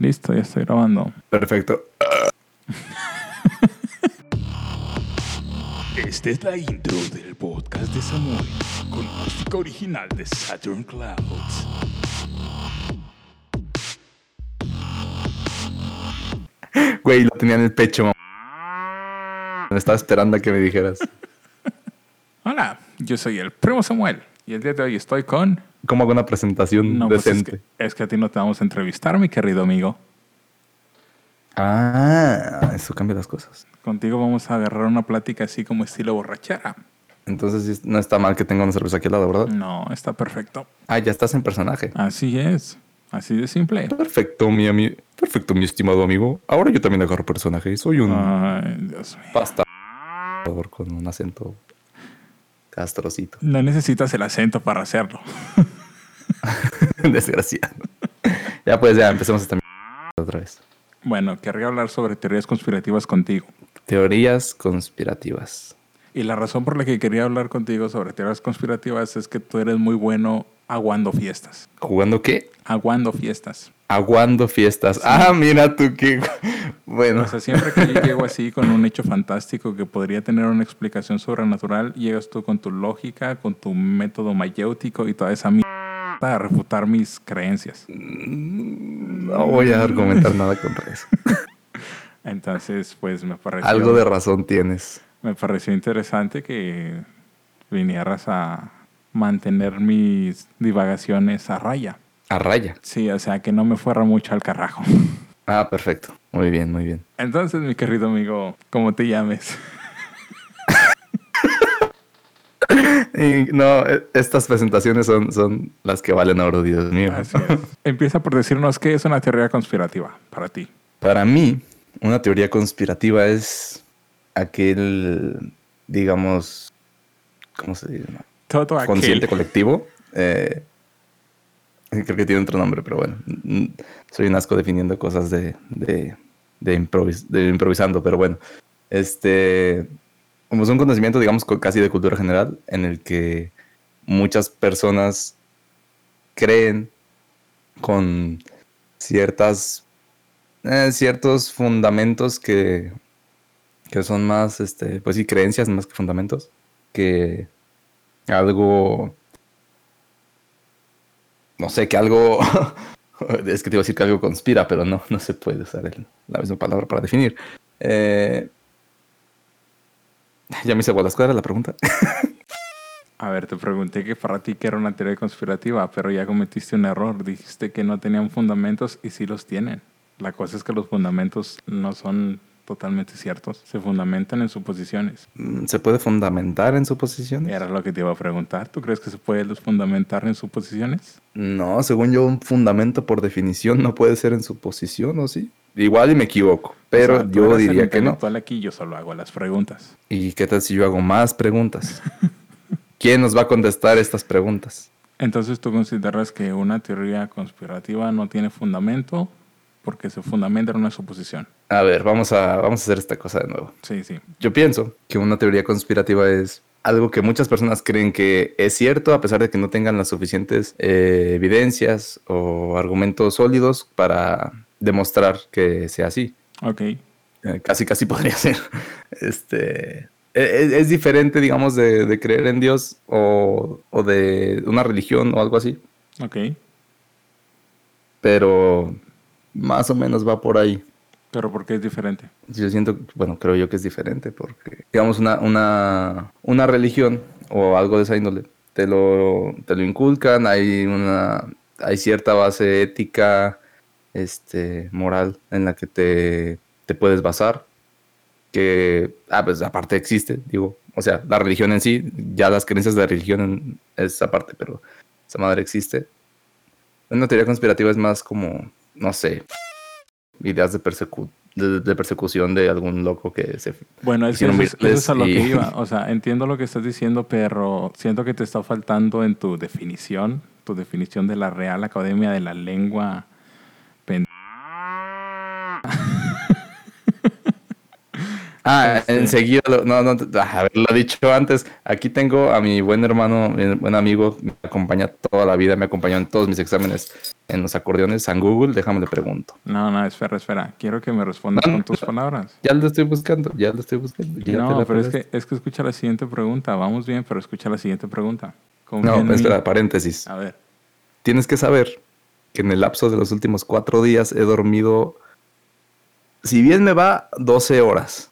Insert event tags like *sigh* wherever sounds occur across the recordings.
Listo, ya estoy grabando. Perfecto. *laughs* Esta es la intro del podcast de Samuel con música original de Saturn Clouds. Güey, lo tenía en el pecho, mamá. Me estaba esperando a que me dijeras. *laughs* Hola, yo soy el primo Samuel y el día de hoy estoy con... ¿Cómo hago una presentación No, pues es decente? que, es que a ti no te vamos a entrevistar, mi querido amigo. Ah, eso cambia las cosas. Contigo vamos a agarrar una plática así como estilo borrachera. Entonces no está mal que tenga una cerveza aquí al lado, ¿verdad? No, está perfecto. Ah, ya estás en personaje. Así es. Así de simple. Perfecto, mi amigo. Perfecto, mi estimado amigo. Ahora yo también agarro personaje. Soy un Ay, Dios mío. pasta con un acento castrocito. No necesitas el acento para hacerlo. *laughs* Desgraciado. ya pues, ya empecemos esta otra vez. Bueno, querría hablar sobre teorías conspirativas contigo. Teorías conspirativas. Y la razón por la que quería hablar contigo sobre teorías conspirativas es que tú eres muy bueno aguando fiestas. ¿Jugando qué? Aguando fiestas. Aguando fiestas. Ah, mira tú qué. *laughs* Bueno, O sea, siempre que yo llego así con un hecho fantástico que podría tener una explicación sobrenatural, llegas tú con tu lógica, con tu método mayéutico y toda esa mierda *laughs* a refutar mis creencias. no voy a argumentar nada contra eso. *laughs* Entonces, pues me pareció, Algo de razón tienes. me pareció interesante que vinieras a mantener mis divagaciones a raya. A raya. Sí, o sea, que no me fuera mucho al carajo. *laughs* Ah, perfecto. Muy bien, muy bien. Entonces, mi querido amigo, ¿cómo te llames? *laughs* Y no, e- estas presentaciones son, son las que valen oro, Dios mío. Así es. *laughs* Empieza por decirnos qué es una teoría conspirativa para ti. Para mí, una teoría conspirativa es aquel, digamos, ¿cómo se dice? Todo aquel. Consciente colectivo. Eh, creo que tiene otro nombre, pero bueno. Soy un asco definiendo cosas de, de, de, improvis- de improvisando, pero bueno. Este, como es un conocimiento, digamos, casi de cultura general, en el que muchas personas creen con ciertas eh, ciertos fundamentos que, que son más, este, pues sí, creencias más que fundamentos, que algo, no sé, que algo, *laughs* es que te iba a decir que algo conspira, pero no, no se puede usar la misma palabra para definir. Eh, ya me hice bolas, ¿cuál era la pregunta? *laughs* A ver, te pregunté que para ti que era una teoría conspirativa, pero ya cometiste un error. Dijiste que no tenían fundamentos y sí los tienen. La cosa es que los fundamentos no son totalmente ciertos. Se fundamentan en suposiciones. Mm, ¿Se puede fundamentar en suposiciones? Era lo que te iba a preguntar. ¿Tú crees que se puede los fundamentar en suposiciones? No, según yo, un fundamento por definición no puede ser en suposición, ¿o sí? Igual y me equivoco, pero O sea, yo eres el diría que no. aquí yo solo hago las preguntas. ¿Y qué tal si yo hago más preguntas? ¿Quién nos va a contestar estas preguntas? Entonces, ¿tú consideras que una teoría conspirativa no tiene fundamento porque se fundamenta en una suposición? A ver, vamos a, vamos a hacer esta cosa de nuevo. Sí, sí. Yo pienso que una teoría conspirativa es algo que muchas personas creen que es cierto a pesar de que no tengan las suficientes eh, evidencias o argumentos sólidos para demostrar que sea así. Ok. Eh, casi, casi *laughs* podría ser. Este. e- Es, es diferente, digamos, de, de creer en Dios o, o de una religión o algo así. Ok. Pero más o menos va por ahí. Pero ¿por qué es diferente? Yo siento, bueno, creo yo que es diferente porque, digamos, una, una, una religión o algo de esa índole, te lo, te lo inculcan, hay una, hay cierta base ética, este, moral en la que te, te puedes basar, que, ah, pues aparte existe, digo, o sea, la religión en sí, ya las creencias de la religión en- es aparte, pero esa madre existe. Una teoría conspirativa es más como, no sé, ideas de, persecu- de, de persecución de algún loco que se... Bueno, es que eso, es- eso es a lo que iba. *laughs* O sea, entiendo lo que estás diciendo, pero siento que te está faltando en tu definición, tu definición de la Real Academia de la Lengua. Ah, Este- enseguida, lo- no, no, haberlo dicho antes. Aquí tengo a mi buen hermano, mi buen amigo, me acompaña toda la vida, me acompañó en todos mis exámenes en los acordeones, San Google, déjame le pregunto. No, no, espera, espera. Quiero que me respondas No, con tus palabras. Ya lo estoy buscando, ya lo estoy buscando. ya No, pero es que, es que escucha la siguiente pregunta. Vamos bien, pero escucha la siguiente pregunta. Confía No, mí. espera, paréntesis. A ver. Tienes que saber que en el lapso de los últimos cuatro días he dormido, si bien me va, 12 horas.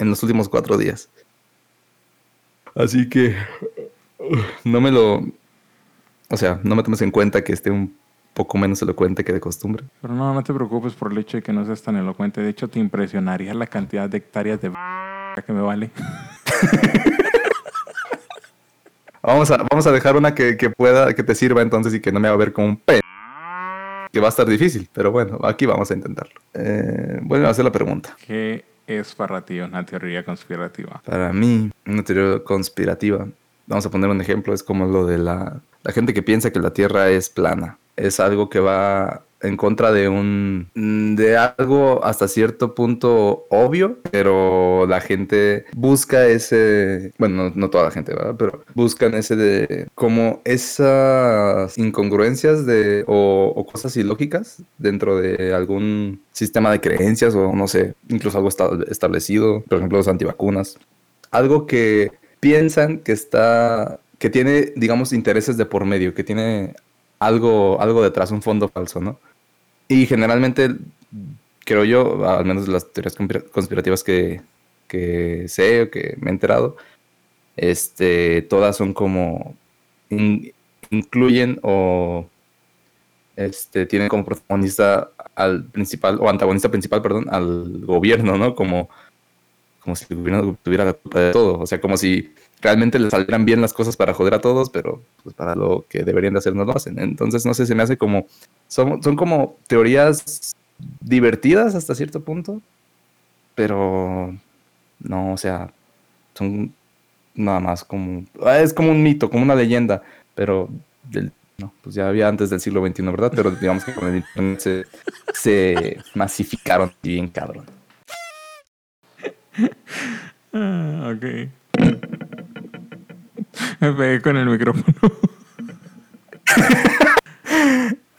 En los últimos cuatro días. Así que no me lo... O sea, no me tomes en cuenta que esté un poco menos elocuente que de costumbre. Pero no, no te preocupes por el hecho de que no seas tan elocuente. De hecho, te impresionaría la cantidad de hectáreas de *laughs* que me vale. *laughs* Vamos a, vamos a dejar una que, que pueda, que te sirva entonces y que no me va a ver como un pe... Que va a estar difícil, pero bueno, aquí vamos a intentarlo. Eh, vuelvo a hacer la pregunta. ¿Qué es para ti una teoría conspirativa? Para mí, una teoría conspirativa, vamos a poner un ejemplo, es como lo de la, la gente que piensa que la Tierra es plana. Es algo que va en contra de un de algo hasta cierto punto obvio, pero la gente busca ese, bueno, no, toda la gente, ¿verdad? Pero buscan ese de como esas incongruencias de o, cosas ilógicas dentro de algún sistema de creencias o no sé, incluso algo esta- establecido, por ejemplo, los antivacunas. Algo que piensan que está que tiene, digamos, intereses de por medio, que tiene algo, algo detrás, un fondo falso, ¿no? Y generalmente, creo yo, al menos las teorías conspira- conspirativas que, que sé o que me he enterado, este, todas son como, in- incluyen o este, tienen como protagonista al principal, o antagonista principal, perdón, al gobierno, ¿no? Como, como si el gobierno tuviera la culpa de todo, o sea, como si realmente les salieran bien las cosas para joder a todos, pero pues para lo que deberían de hacer no lo hacen. Entonces, no sé, se me hace como, son, son como teorías divertidas hasta cierto punto, pero no, o sea, son nada más como, ah, es como un mito, como una leyenda, pero no, pues ya había antes del siglo XXI, ¿verdad? Pero digamos que con el internet se, se masificaron bien cabrón. *laughs* Ah, ok. Me pegué con el micrófono. *laughs*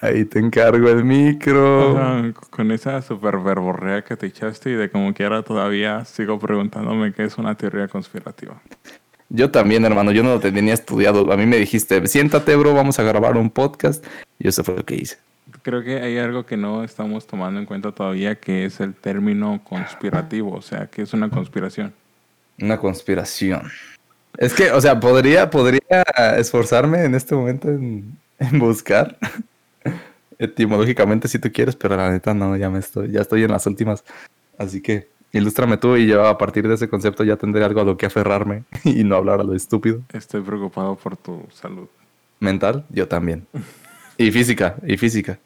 Ahí te encargo el micro. Ajá, con esa super verborrea que te echaste y de como quiera todavía sigo preguntándome qué es una teoría conspirativa. Yo también, hermano, yo no lo tenía estudiado. A mí me dijiste, siéntate, bro, vamos a grabar un podcast. Y eso fue lo que hice. Creo que hay algo que no estamos tomando en cuenta todavía que es el término conspirativo, o sea, que es una conspiración. Una conspiración. Es que, o sea, podría, podría esforzarme en este momento en, en buscar. *laughs* Etimológicamente, si tú quieres, pero la neta no, ya me estoy, ya estoy en las últimas. Así que ilústrame tú y yo a partir de ese concepto ya tendré algo a lo que aferrarme *laughs* y no hablar a lo estúpido. Estoy preocupado por tu salud. Mental, yo también. Y física, y física.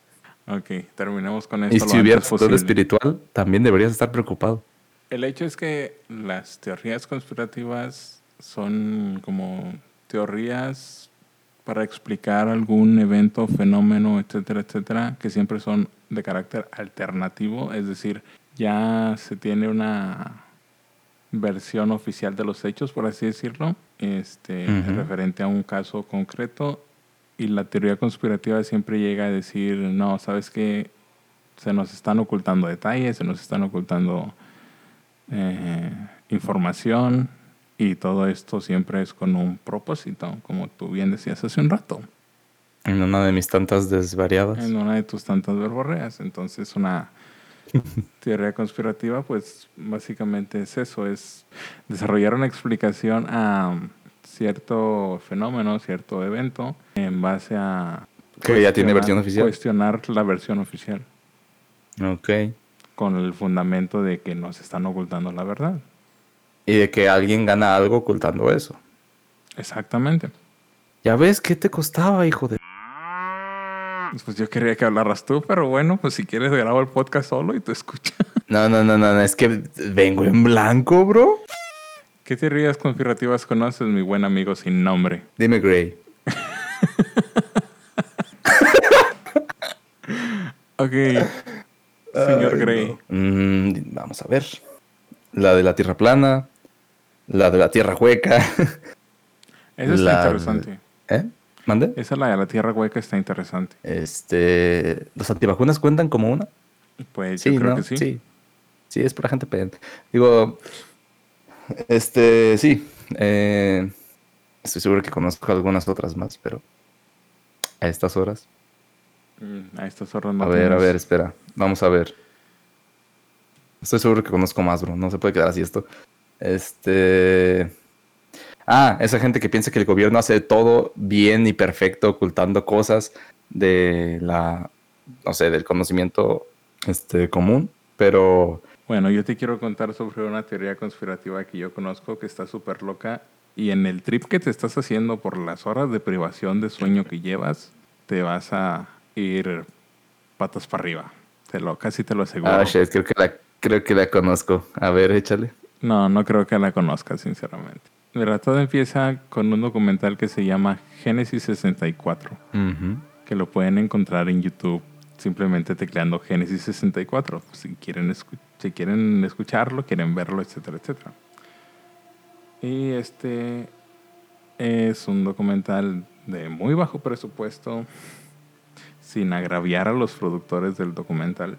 Ok, terminemos con esto. Y si hubiera antes salud posible. espiritual, también deberías estar preocupado. El hecho es que las teorías conspirativas son como teorías para explicar algún evento, fenómeno, etcétera, etcétera, que siempre son de carácter alternativo, es decir, ya se tiene una versión oficial de los hechos, por así decirlo, este, referente a un caso concreto, y la teoría conspirativa siempre llega a decir, no, sabes que se nos están ocultando detalles, se nos están ocultando eh, información y todo esto siempre es con un propósito, como tú bien decías hace un rato, En una de mis tantas desvariadas. en una de tus tantas verborreas. Entonces una *laughs* teoría conspirativa pues básicamente es eso, es desarrollar una explicación a cierto fenómeno, cierto evento en base a... Que ya tiene cuestionar- versión oficial. Cuestionar la versión oficial Ok. con el fundamento de que nos están ocultando la verdad. Y de que alguien gana algo ocultando eso. Exactamente. Ya ves, ¿qué te costaba, hijo de...? Pues yo quería que hablaras tú, pero bueno, pues si quieres grabo el podcast solo y tú escuchas. *laughs* No, no, no, no, no, es que vengo en blanco, bro. ¿Qué teorías conspirativas conoces, mi buen amigo sin nombre? Dime, Gray. *laughs* Ok, señor Ay, Gray. no. Mm, vamos a ver. la de la Tierra plana, la de la Tierra hueca. *laughs* Esa está La- interesante. ¿Eh? ¿Mande? Esa la de la tierra hueca está interesante. Este, ¿los antivacunas cuentan como una? Pues Sí, yo creo ¿no? que sí. sí. Sí, es para gente pedante. Digo, este, sí. eh, estoy seguro que conozco algunas otras más, pero a estas horas. Mm, A estas horas no A ver, a ver, espera. Vamos a ver. Estoy seguro que conozco más, bro. No se puede quedar así esto. Este. Ah, esa gente que piensa que el gobierno hace todo bien y perfecto, ocultando cosas de la. No sé, del conocimiento este, común. Pero. Bueno, yo te quiero contar sobre una teoría conspirativa que yo conozco que está súper loca y en el trip que te estás haciendo por las horas de privación de sueño que llevas, te vas a ir patas para arriba. Te lo, casi te lo aseguro. Ah, shit, creo que la, creo que la conozco. A ver, échale. No, no creo que la conozcas, sinceramente. Mira, todo empieza con un documental que se llama Génesis 64, Ujú. que lo pueden encontrar en YouTube simplemente tecleando Génesis 64. Si quieren, si quieren escucharlo, quieren verlo, etcétera, etcétera. Y este es un documental de muy bajo presupuesto, sin agraviar a los productores del documental.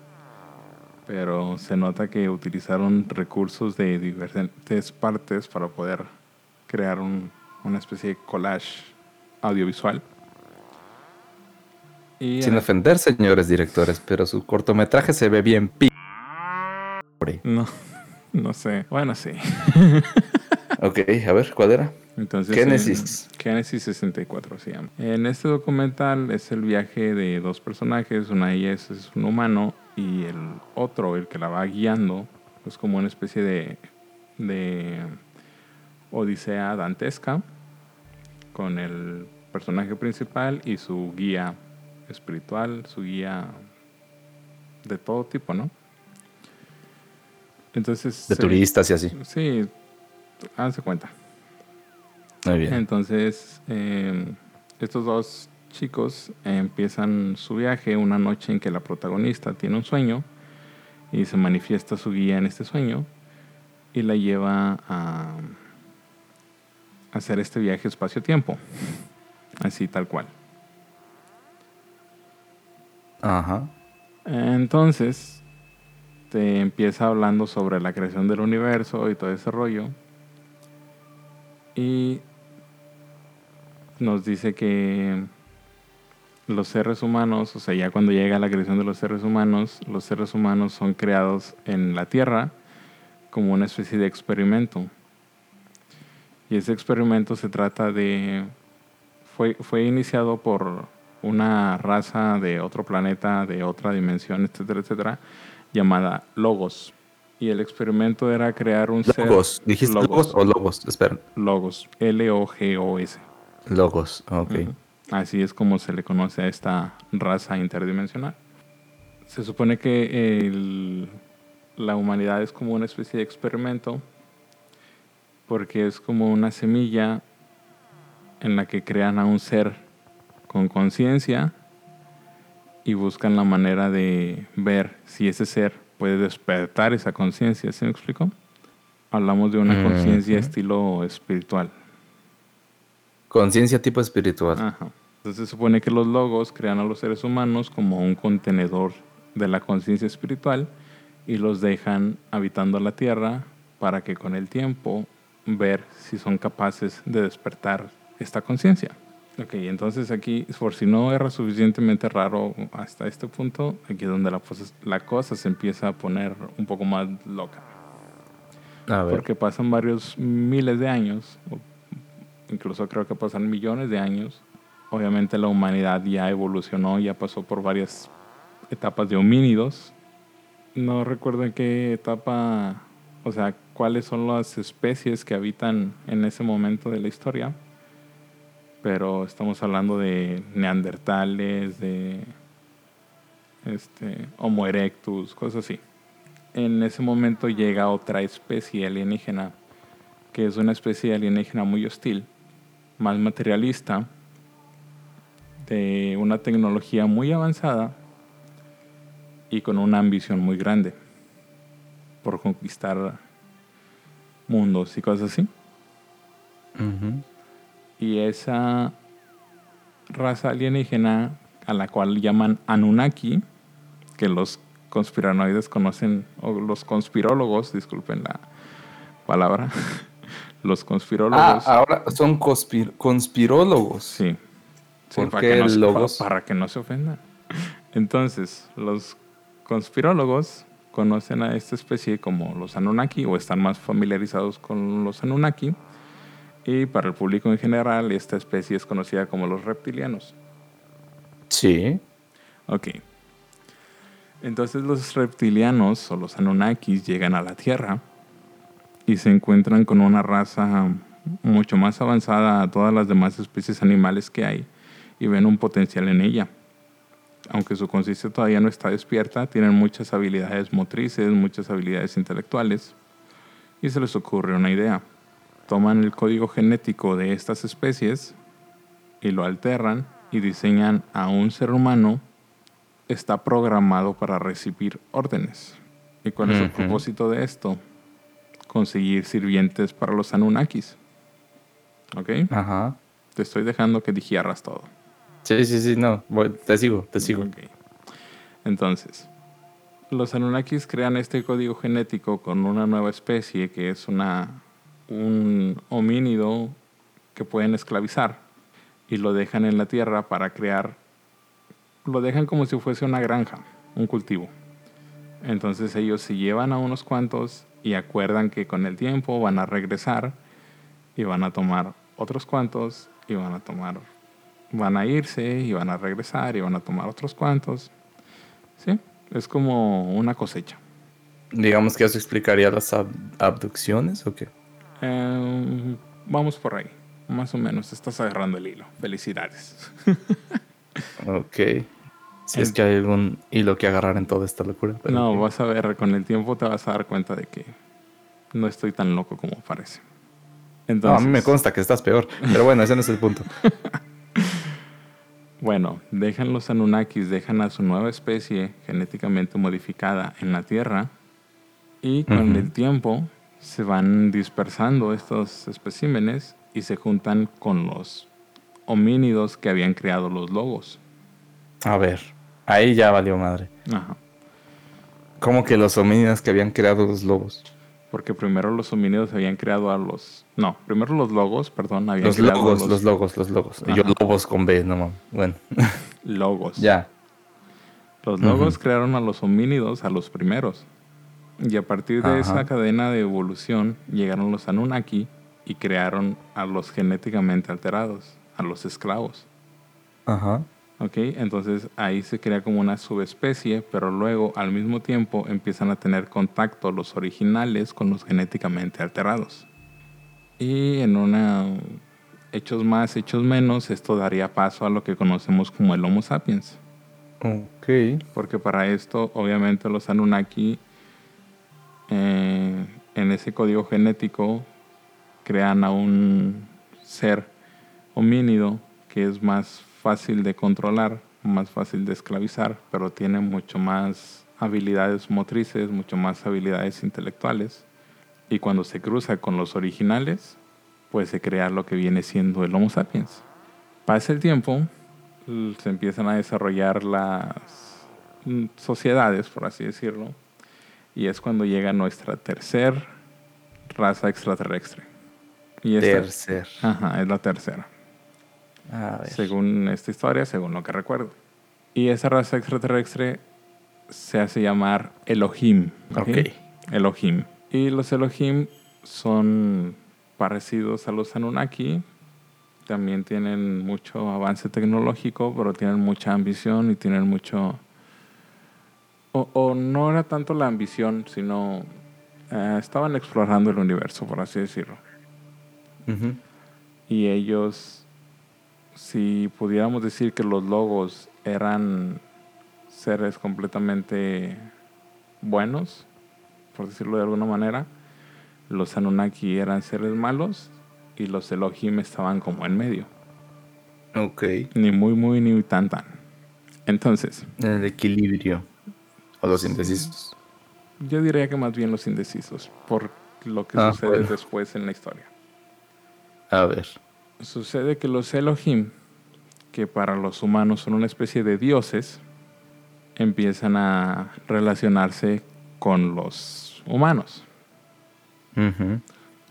Pero se nota que utilizaron recursos de diferentes partes para poder crear un- una especie de collage audiovisual. Y Sin en- ofender, señores directores, pero su cortometraje se ve bien pi. no, *laughs* no sé. Bueno, sí. *laughs* Ok, a ver, ¿cuál era? Entonces, Génesis. en- Génesis 64 se llama. En este documental es el viaje de dos personajes. Una de ellas es un humano y el otro, el que la va guiando, es como una especie de, de odisea dantesca con el personaje principal y su guía espiritual, su guía de todo tipo, ¿no? Entonces... De se- turistas y así. Sí, háganse cuenta. Muy bien. Entonces, eh, estos dos chicos empiezan su viaje una noche en que la protagonista tiene un sueño y se manifiesta su guía en este sueño y la lleva a hacer este viaje espacio-tiempo. Así tal cual. Ajá. Entonces, te empieza hablando sobre la creación del universo y todo ese rollo. Y nos dice que los seres humanos, o sea, ya cuando llega la creación de los seres humanos, los seres humanos son creados en la Tierra como una especie de experimento. Y ese experimento se trata de... Fue, fue iniciado por una raza de otro planeta, de otra dimensión, etcétera, etcétera, llamada Logos. Y el experimento era crear un ser... Logos. ¿Dijiste logos, o logos? Espera. Logos. L-O-G-O-S. Logos. Ok. Ujú. Así es como se le conoce a esta raza interdimensional. Se supone que el- la humanidad es como una especie de experimento porque es como una semilla en la que crean a un ser con conciencia y buscan la manera de ver si ese ser puede despertar esa conciencia. ¿Se me explicó? Hablamos de una Ujú. conciencia estilo espiritual. Conciencia tipo espiritual. Ajá. Entonces se supone que los logos crean a los seres humanos como un contenedor de la conciencia espiritual y los dejan habitando la tierra para que con el tiempo ver si son capaces de despertar esta conciencia. Ok, entonces aquí, por si no era suficientemente raro hasta este punto, aquí es donde la, cosa- la cosa se empieza a poner un poco más loca. A ver. Porque pasan varios miles de años, incluso creo que pasan millones de años. Obviamente la humanidad ya evolucionó, ya pasó por varias etapas de homínidos. No recuerdo en qué etapa, o sea, cuáles son las especies que habitan en ese momento de la historia. Pero estamos hablando de neandertales, de este, Homo erectus, cosas así en ese momento llega otra especie alienígena, que es una especie alienígena muy hostil, más materialista, de una tecnología muy avanzada y con una ambición muy grande por conquistar mundos y cosas así. Y esa raza alienígena a la cual llaman Anunnaki, que los conspiranoides conocen, o los conspirólogos, disculpen la palabra, *laughs* los conspirólogos. Ah, ahora son conspirólogos. Sí. para, que no, para que no se ofendan. Entonces, los conspirólogos conocen a esta especie como los Anunnaki o están más familiarizados con los Anunnaki. Y para el público en general, esta especie es conocida como los reptilianos. Sí. Ok. Entonces los reptilianos o los Anunnakis llegan a la Tierra y se encuentran con una raza mucho más avanzada a todas las demás especies animales que hay y ven un potencial en ella. Aunque su conciencia todavía no está despierta, tienen muchas habilidades motrices, muchas habilidades intelectuales y se les ocurre una idea. Toman el código genético de estas especies y lo alteran y diseñan a un ser humano está programado para recibir órdenes. ¿Y cuál es el propósito de esto? Conseguir sirvientes para los Anunnakis. ¿Ok? Ajá. Te estoy dejando que dijeras todo. Sí, sí, sí, no. te sigo, te sigo. Entonces, los Anunnakis crean este código genético con una nueva especie que es una, un homínido que pueden esclavizar y lo dejan en la tierra para crear, lo dejan como si fuese una granja, un cultivo. Entonces ellos se llevan a unos cuantos y acuerdan que con el tiempo van a regresar y van a tomar otros cuantos y van a tomar, van a irse y van a regresar y van a tomar otros cuantos. ¿Sí? Es como una cosecha. Digamos que eso explicaría las abducciones o qué? Eh, vamos por ahí. Más o menos, estás agarrando el hilo. Felicidades. *laughs* ok. Si es que hay algún hilo que agarrar en toda esta locura. no, vas a ver, con el tiempo te vas a dar cuenta de que no estoy tan loco como parece. Entonces... a mí me consta que estás peor. Pero bueno, ese no es el punto. *laughs* bueno, dejan los Anunnakis, dejan a su nueva especie genéticamente modificada en la Tierra. Y con el tiempo se van dispersando estos especímenes y se juntan con los homínidos que habían creado los logos. A ver, ahí ya valió madre. Ajá. ¿Cómo que los homínidos que habían creado los logos? Porque primero los homínidos habían creado a los... No, primero los logos, perdón, habían los creado logos, los... los logos, los logos. Yo lobos con B, no Bueno. *laughs* logos. Ya. Los logos crearon a los homínidos, a los primeros. Y a partir de esa cadena de evolución llegaron los Anunnaki, y crearon a los genéticamente alterados, a los esclavos. Ajá. ¿Ok? Entonces ahí se crea como una subespecie, pero luego al mismo tiempo empiezan a tener contacto los originales con los genéticamente alterados. Y en una hechos más, hechos menos, esto daría paso a lo que conocemos como el Homo sapiens. Ok. Porque para esto, obviamente, los Anunnaki, eh, en ese código genético, crean a un ser homínido que es más fácil de controlar, más fácil de esclavizar, pero tiene mucho más habilidades motrices, mucho más habilidades intelectuales. Y cuando se cruza con los originales, pues se crea lo que viene siendo el Homo sapiens. Pasa el tiempo, se empiezan a desarrollar las sociedades, por así decirlo, y es cuando llega nuestra tercer raza extraterrestre. Y Tercer. Ajá, es la tercera. Según esta historia, según lo que recuerdo. Y esa raza extraterrestre se hace llamar Elohim. Ok. Elohim. Y los Elohim son parecidos a los Anunnaki. También tienen mucho avance tecnológico, pero tienen mucha ambición y tienen mucho... O, no era tanto la ambición, sino eh, estaban explorando el universo, por así decirlo. Y ellos, si pudiéramos decir que los logos eran seres completamente buenos, por decirlo de alguna manera, los Anunnaki eran seres malos y los Elohim estaban como en medio. Ok. Ni muy, muy, ni tan, tan. Entonces. El equilibrio. O los indecisos. Yo diría que más bien los indecisos. Porque lo que Ah, sucede bueno. después en la historia. A ver. Sucede que los Elohim, que para los humanos son una especie de dioses, empiezan a relacionarse con los humanos.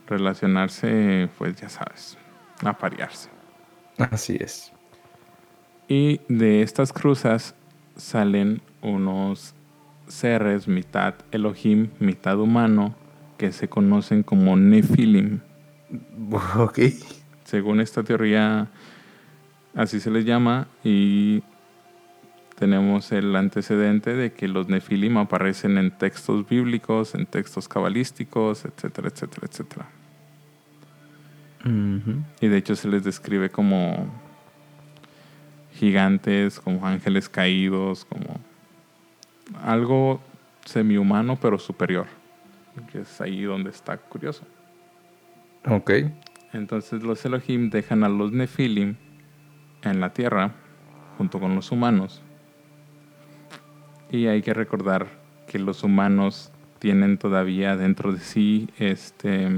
Relacionarse, pues ya sabes, aparearse. Así es. Y de estas cruzas salen unos seres, mitad Elohim, mitad humano, que se conocen como Nephilim. Ok. Según esta teoría, así se les llama, y tenemos el antecedente de que los Nephilim aparecen en textos bíblicos, en textos cabalísticos, etcétera, etcétera, etcétera. Y de hecho se les describe como gigantes, como ángeles caídos, como algo semi-humano pero superior. Que es ahí donde está curioso. Ok. Entonces los Elohim dejan a los Nephilim en la tierra junto con los humanos. Y hay que recordar que los humanos tienen todavía dentro de sí este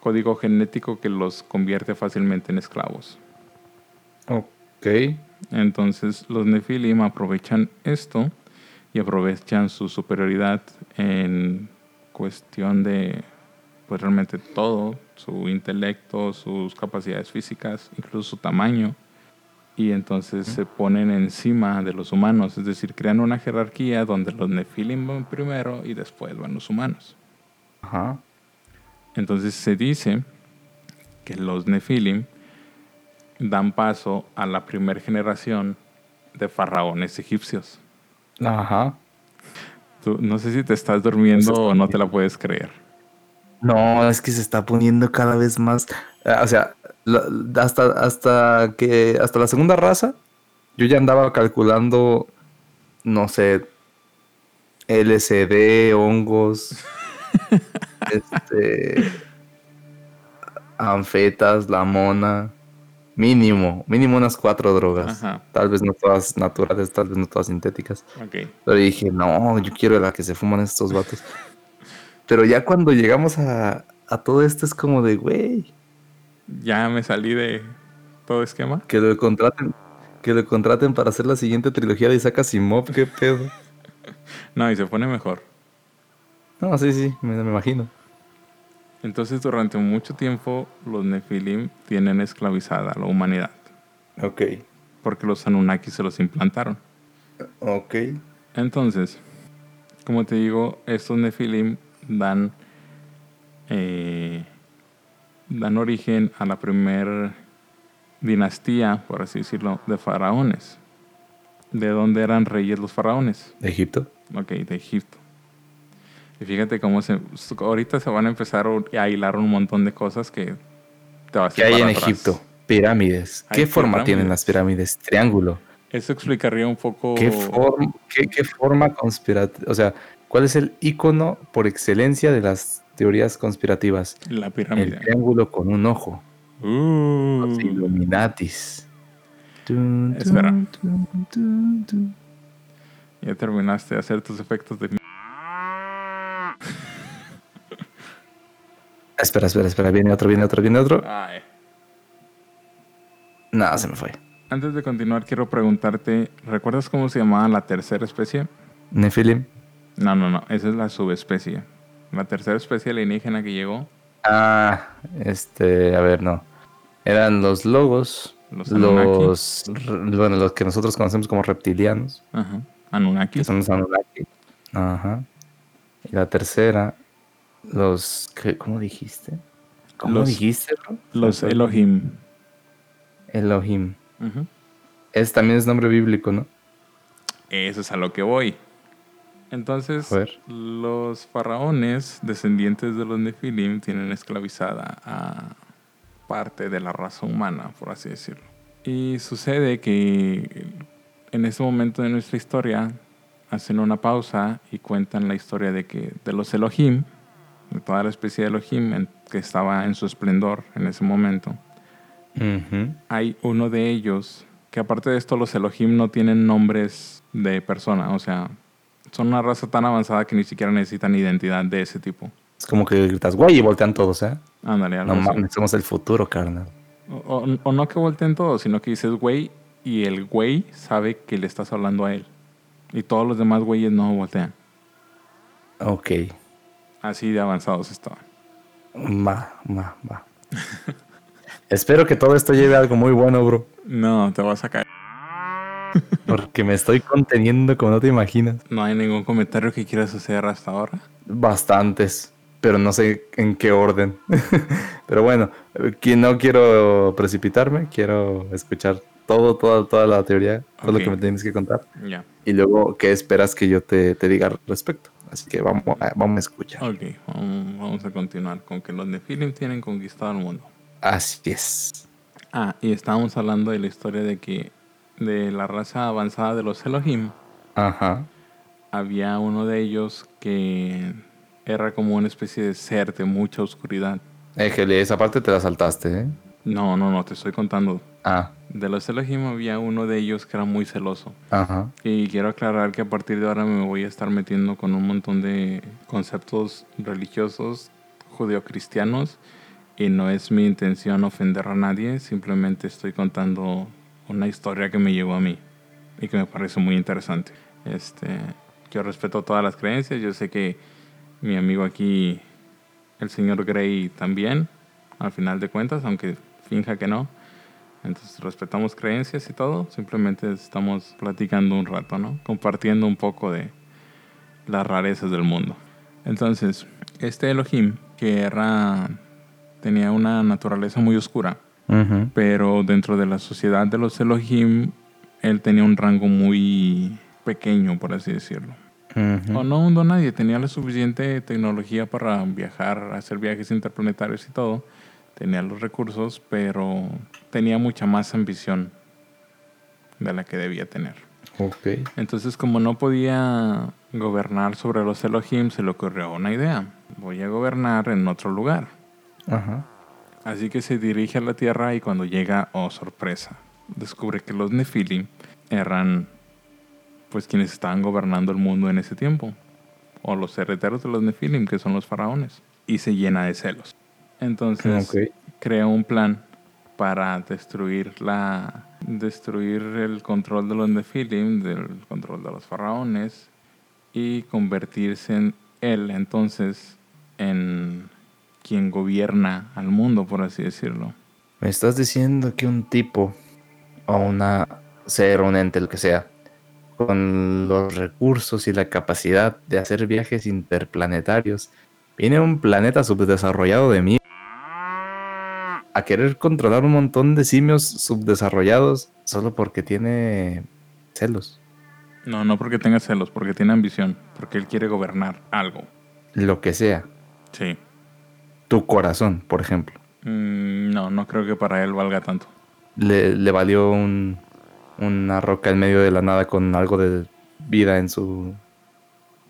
código genético que los convierte fácilmente en esclavos. Ok. Entonces los Nephilim aprovechan esto y aprovechan su superioridad en cuestión de pues realmente todo, su intelecto, sus capacidades físicas, incluso su tamaño. Y entonces se ponen encima de los humanos, es decir, crean una jerarquía donde los Nephilim van primero y después van los humanos. Ajá. Entonces se dice que los Nephilim dan paso a la primera generación de faraones egipcios. Ajá. Tú- no sé si te estás durmiendo o no te la puedes creer. No, es que se está poniendo cada vez más. ah, O sea, hasta, hasta que hasta la segunda raza, yo ya andaba calculando, no sé, LCD, hongos, *laughs* este, anfetas, la mona, mínimo, mínimo unas cuatro drogas. Ajá. Tal vez no todas naturales, tal vez no todas sintéticas. Ok. Pero dije, no, yo quiero la que se fuman estos vatos. *laughs* Pero ya cuando llegamos a, a todo esto es como de, güey, Ya me salí de todo esquema. que lo contraten, que lo contraten para hacer la siguiente trilogía de Isaac Asimov, qué pedo. *laughs* No, y se pone mejor. No, sí, sí, me, me imagino. Entonces durante mucho tiempo los Nephilim tienen esclavizada a la humanidad. Ok, Porque los Anunnaki se los implantaron. ok. Entonces, como te digo, estos Nephilim dan, eh, dan origen a la primer dinastía, por así decirlo, de faraones. ¿De dónde eran reyes los faraones? ¿De Egipto? Ok, de Egipto. Y fíjate cómo se... Ahorita se van a empezar a hilar un montón de cosas que te vas a ¿Qué hay en atrás. Egipto? Pirámides. ¿Qué forma pirámides. tienen las pirámides? Triángulo. Eso explicaría un poco... ¿Qué, forma, qué, qué forma conspirativa? O sea, ¿cuál es el icono por excelencia de las teorías conspirativas? La El pirámide. triángulo con un ojo. Uh. Los Illuminatis. Tun, Espera. Ya terminaste de hacer tus efectos de... Espera, espera, espera. Viene otro, viene otro, viene otro. Ay. Nada, se me fue. Antes de continuar, quiero preguntarte, ¿recuerdas cómo se llamaba la tercera especie? Nephilim. No, no, no, esa es la subespecie. La tercera especie alienígena que llegó, Ah, este, a ver, no. Eran los logos. Los. Los, bueno, los que nosotros conocemos como reptilianos. ajá, Anunnaki, Que son los Anunnaki. Ajá. Y la tercera, los, ¿qué- ¿cómo dijiste? ¿Cómo Los- dijiste? bro? los Elohim. Elohim. Ujú. Es también es nombre bíblico, ¿no? Eso es a lo que voy. Entonces, los faraones, descendientes de los Nephilim, tienen esclavizada a parte de la raza humana, por así decirlo. Y sucede que en ese momento de nuestra historia hacen una pausa y cuentan la historia de que de los Elohim, de toda la especie de Elohim en- que estaba en su esplendor en ese momento, hay uno de ellos que aparte de esto los Elohim no tienen nombres de persona, o sea, son una raza tan avanzada que ni siquiera necesitan identidad de ese tipo. Es como que gritas, güey, y voltean todos, ¿eh? Ándale, algo No así. mames, somos el futuro, carnal. O, o- o no que volteen todos, sino que dices güey y el güey sabe que le estás hablando a él. Y todos los demás güeyes no voltean. Ok. Así de avanzados estaban. Va, va, va. Espero que todo esto lleve a algo muy bueno, bro. No, te vas a caer. *laughs* Porque me estoy conteniendo como no te imaginas. No hay ningún comentario que quieras hacer hasta ahora. Bastantes, pero no sé en qué orden. *laughs* pero bueno, que no quiero precipitarme, quiero escuchar todo, toda, toda la teoría, todo lo que me tienes que contar. Ya. Y luego, ¿qué esperas que yo te, te diga al respecto? Así que vamos a, vamos a escuchar. Ok, vamos vamos a continuar con que los Nephilim tienen conquistado el mundo. Así es. Ah, y estábamos hablando de la historia de que de la raza avanzada de los Elohim, Ajá. había uno de ellos que era como una especie de ser de mucha oscuridad. Éjele, esa parte te la saltaste, ¿eh? No, no, no, te estoy contando. Ah, De los Elohim había uno de ellos que era muy celoso. ajá. Y quiero aclarar que a partir de ahora me voy a estar metiendo con un montón de conceptos religiosos judeocristianos y no es mi intención ofender a nadie, simplemente estoy contando una historia que me llegó a mí y que me parece muy interesante. Este, yo respeto todas las creencias, yo sé que mi amigo aquí, el señor Gray, también, al final de cuentas, aunque finja que no. Entonces respetamos creencias y todo, simplemente estamos platicando un rato, ¿no? Compartiendo un poco de las rarezas del mundo. Entonces, este Elohim, que era, tenía una naturaleza muy oscura, Pero dentro de la sociedad de los Elohim, él tenía un rango muy pequeño, por así decirlo. O no hundó nadie, tenía la suficiente tecnología para viajar, hacer viajes interplanetarios y todo. Tenía los recursos, pero tenía mucha más ambición de la que debía tener. Ok. Entonces, como no podía gobernar sobre los Elohim, se le ocurrió una idea. Voy a gobernar en otro lugar. Ajá. Así que se dirige a la Tierra y cuando llega, oh sorpresa, descubre que los Nephilim eran pues quienes estaban gobernando el mundo en ese tiempo. O los herederos de los Nephilim, que son los faraones. Y se llena de celos. Entonces crea un plan para destruir la destruir el control de los Nephilim, del control de los faraones y convertirse en él entonces en quien gobierna al mundo, por así decirlo. Me estás diciendo que un tipo o una ser, un ente, el que sea, con los recursos y la capacidad de hacer viajes interplanetarios, viene a un planeta subdesarrollado de mí a querer controlar un montón de simios subdesarrollados solo porque tiene celos. No, no porque tenga celos, porque tiene ambición, porque él quiere gobernar algo. Lo que sea. Sí. Tu corazón, por ejemplo. Mm, no, no creo que para él valga tanto. Le, le valió un- una roca en medio de la nada con algo de vida en su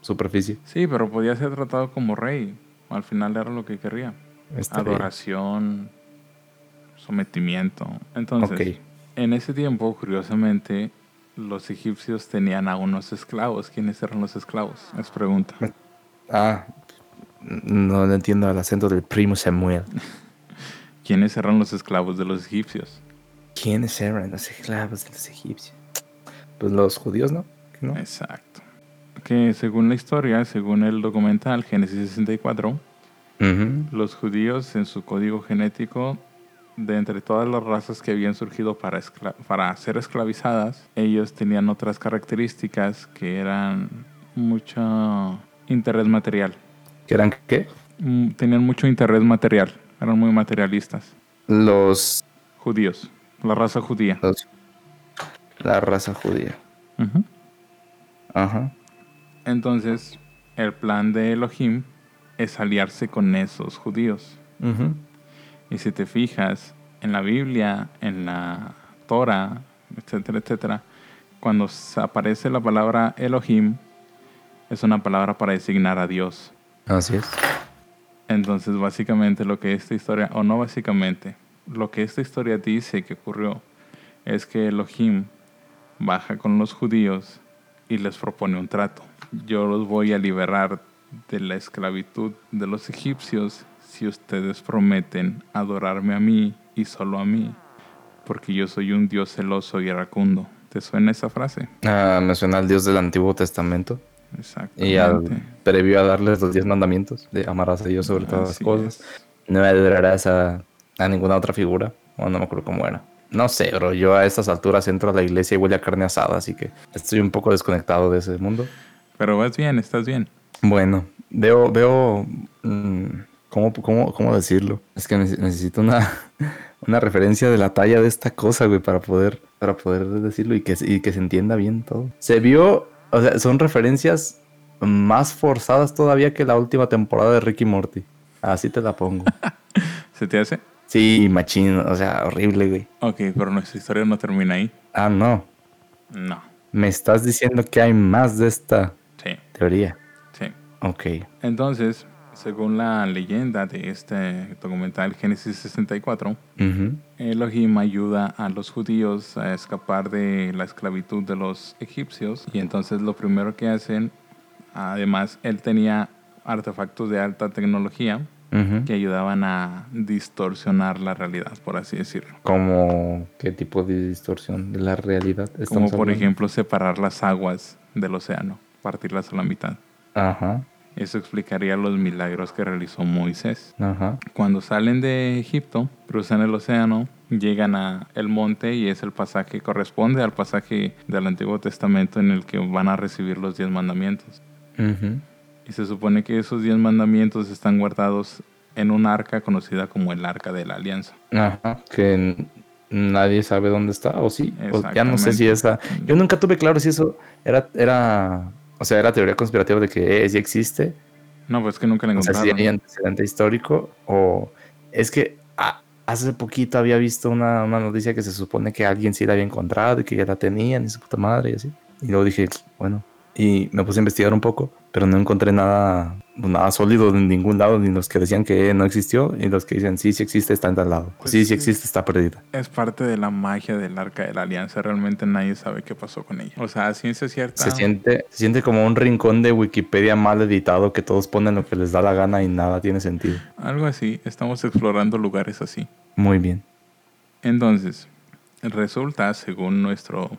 superficie. Sí, pero podía ser tratado como rey. Al final era lo que quería. Está bien. Adoración, sometimiento. Entonces, Ok. en ese tiempo, curiosamente, los egipcios tenían a unos esclavos. ¿Quiénes eran los esclavos? Es pregunta. Ah, no entiendo el acento del primo Samuel. ¿Quiénes eran los esclavos de los egipcios? ¿Quiénes eran los esclavos de los egipcios? Pues los judíos, ¿no? ¿No? Exacto. Que según la historia, según el documental Génesis 64, Ujú. los judíos en su código genético, de entre todas las razas que habían surgido para, para ser esclavizadas, ellos tenían otras características que eran mucho interés material. ¿Que eran qué? Mm, Tenían mucho interés material, eran muy materialistas. Los, Judíos, la raza judía. los- La raza judía. Ajá. Entonces, el plan de Elohim es aliarse con esos judíos. Ujú. Y si te fijas en la Biblia, en la Torah, etcétera, etcétera, cuando aparece la palabra Elohim, es una palabra para designar a Dios. Así es. Entonces, básicamente lo que esta historia, o no básicamente, lo que esta historia dice que ocurrió es que Elohim baja con los judíos y les propone un trato. Yo los voy a liberar de la esclavitud de los egipcios si ustedes prometen adorarme a mí y solo a mí, porque yo soy un Dios celoso y iracundo. ¿Te suena esa frase? Ah, me suena al Dios del Antiguo Testamento. Y al, previo a darles los diez mandamientos de amarás a Dios sobre todas las cosas. No adorarás a, a ninguna otra figura. O no me acuerdo cómo era. No sé, bro. Yo a estas alturas entro a la iglesia y huele a carne asada, así que estoy un poco desconectado de ese mundo. Pero vas bien, estás bien. Bueno, veo, veo. Mm, ¿cómo, cómo, cómo, decirlo? Es que necesito una, *laughs* una referencia de la talla de esta cosa, güey, para poder, para poder decirlo y que, y que se entienda bien todo. Se vio, o sea, son referencias más forzadas todavía que la última temporada de Ricky Morty. Así te la pongo. *laughs* ¿Se te hace? Sí, machín, o sea, horrible, güey. Ok, pero nuestra historia no termina ahí. Ah, no. No. Me estás diciendo que hay más de esta teoría. Sí. Ok. Entonces, según la leyenda de este documental Génesis 64, Elohim ayuda a los judíos a escapar de la esclavitud de los egipcios y entonces lo primero que hacen, además él tenía artefactos de alta tecnología que ayudaban a distorsionar la realidad, por así decirlo. ¿Cómo qué tipo de distorsión de la realidad? Como por ejemplo separar las aguas del océano, partirlas a la mitad. Ajá. Eso explicaría los milagros que realizó Moisés. Ajá. Cuando salen de Egipto, cruzan el océano, llegan a el monte y es el pasaje corresponde al pasaje del Antiguo Testamento en el que van a recibir los diez mandamientos. Y se supone que esos diez mandamientos están guardados en un arca conocida como el Arca de la Alianza. Ajá, que nadie sabe dónde está, o sí. ya no sé si esa. Yo nunca tuve claro si eso era, era o sea, era teoría conspirativa de que eh, sí existe. No, pues que nunca la encontraron. O sea, si hay antecedente histórico o es que ah, hace poquito había visto una, una, noticia que se supone que alguien sí la había encontrado y que ya la tenían y su puta madre y así. Y luego dije, bueno, y me puse a investigar un poco, pero no encontré nada, nada sólido en ningún lado, ni los que decían que no existió, y los que dicen sí, sí existe, está en tal lado. Pues sí, sí existe, está perdida. Es parte de la magia del arca de la alianza, realmente nadie sabe qué pasó con ella. O sea, ciencia cierta. Se siente, se siente como un rincón de Wikipedia mal editado que todos ponen lo que les da la gana y nada tiene sentido. Algo así, estamos explorando lugares así. Muy bien. Entonces, resulta, según nuestro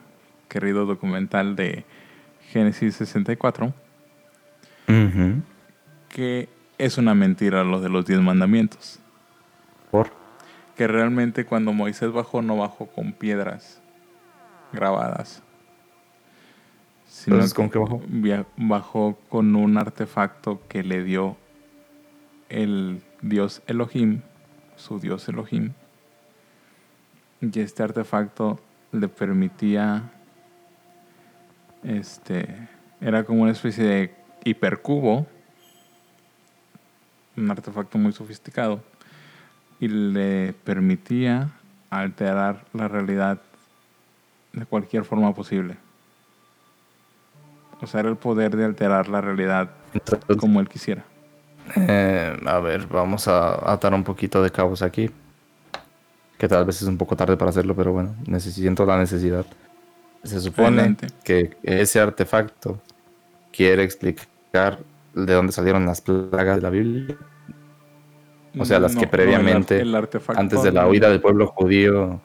querido documental de Génesis 64, que es una mentira lo de los diez mandamientos. ¿Por? Que realmente cuando Moisés bajó no bajó con piedras grabadas. Sino Entonces, ¿con qué bajó? Bajó con un artefacto que le dio el dios Elohim, su dios Elohim. Y este artefacto le permitía este, era como una especie de hipercubo, un artefacto muy sofisticado, y le permitía alterar la realidad de cualquier forma posible. O sea, era el poder de alterar la realidad como él quisiera. Eh, a ver, vamos a atar un poquito de cabos aquí. Que tal vez es un poco tarde para hacerlo, pero bueno, necesito la necesidad. Se supone que ese artefacto quiere explicar de dónde salieron las plagas de la Biblia. O sea, las que previamente, antes de la huida del pueblo judío,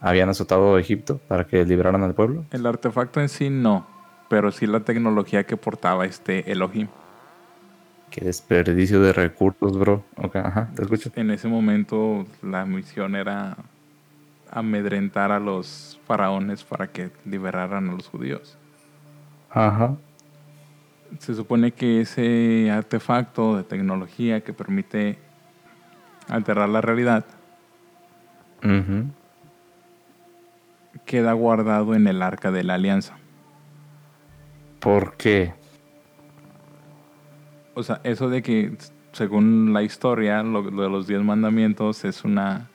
habían azotado Egipto para que libraran al pueblo. El artefacto en sí no, pero sí la tecnología que portaba este Elohim. Qué desperdicio de recursos, bro. ajá, te escucho. En ese momento la misión era amedrentar a los faraones para que liberaran a los judíos. Ajá. Se supone que ese artefacto de tecnología que permite alterar la realidad queda guardado en el arca de la alianza. ¿Por qué? O sea, eso de que, según la historia, lo de los diez mandamientos es una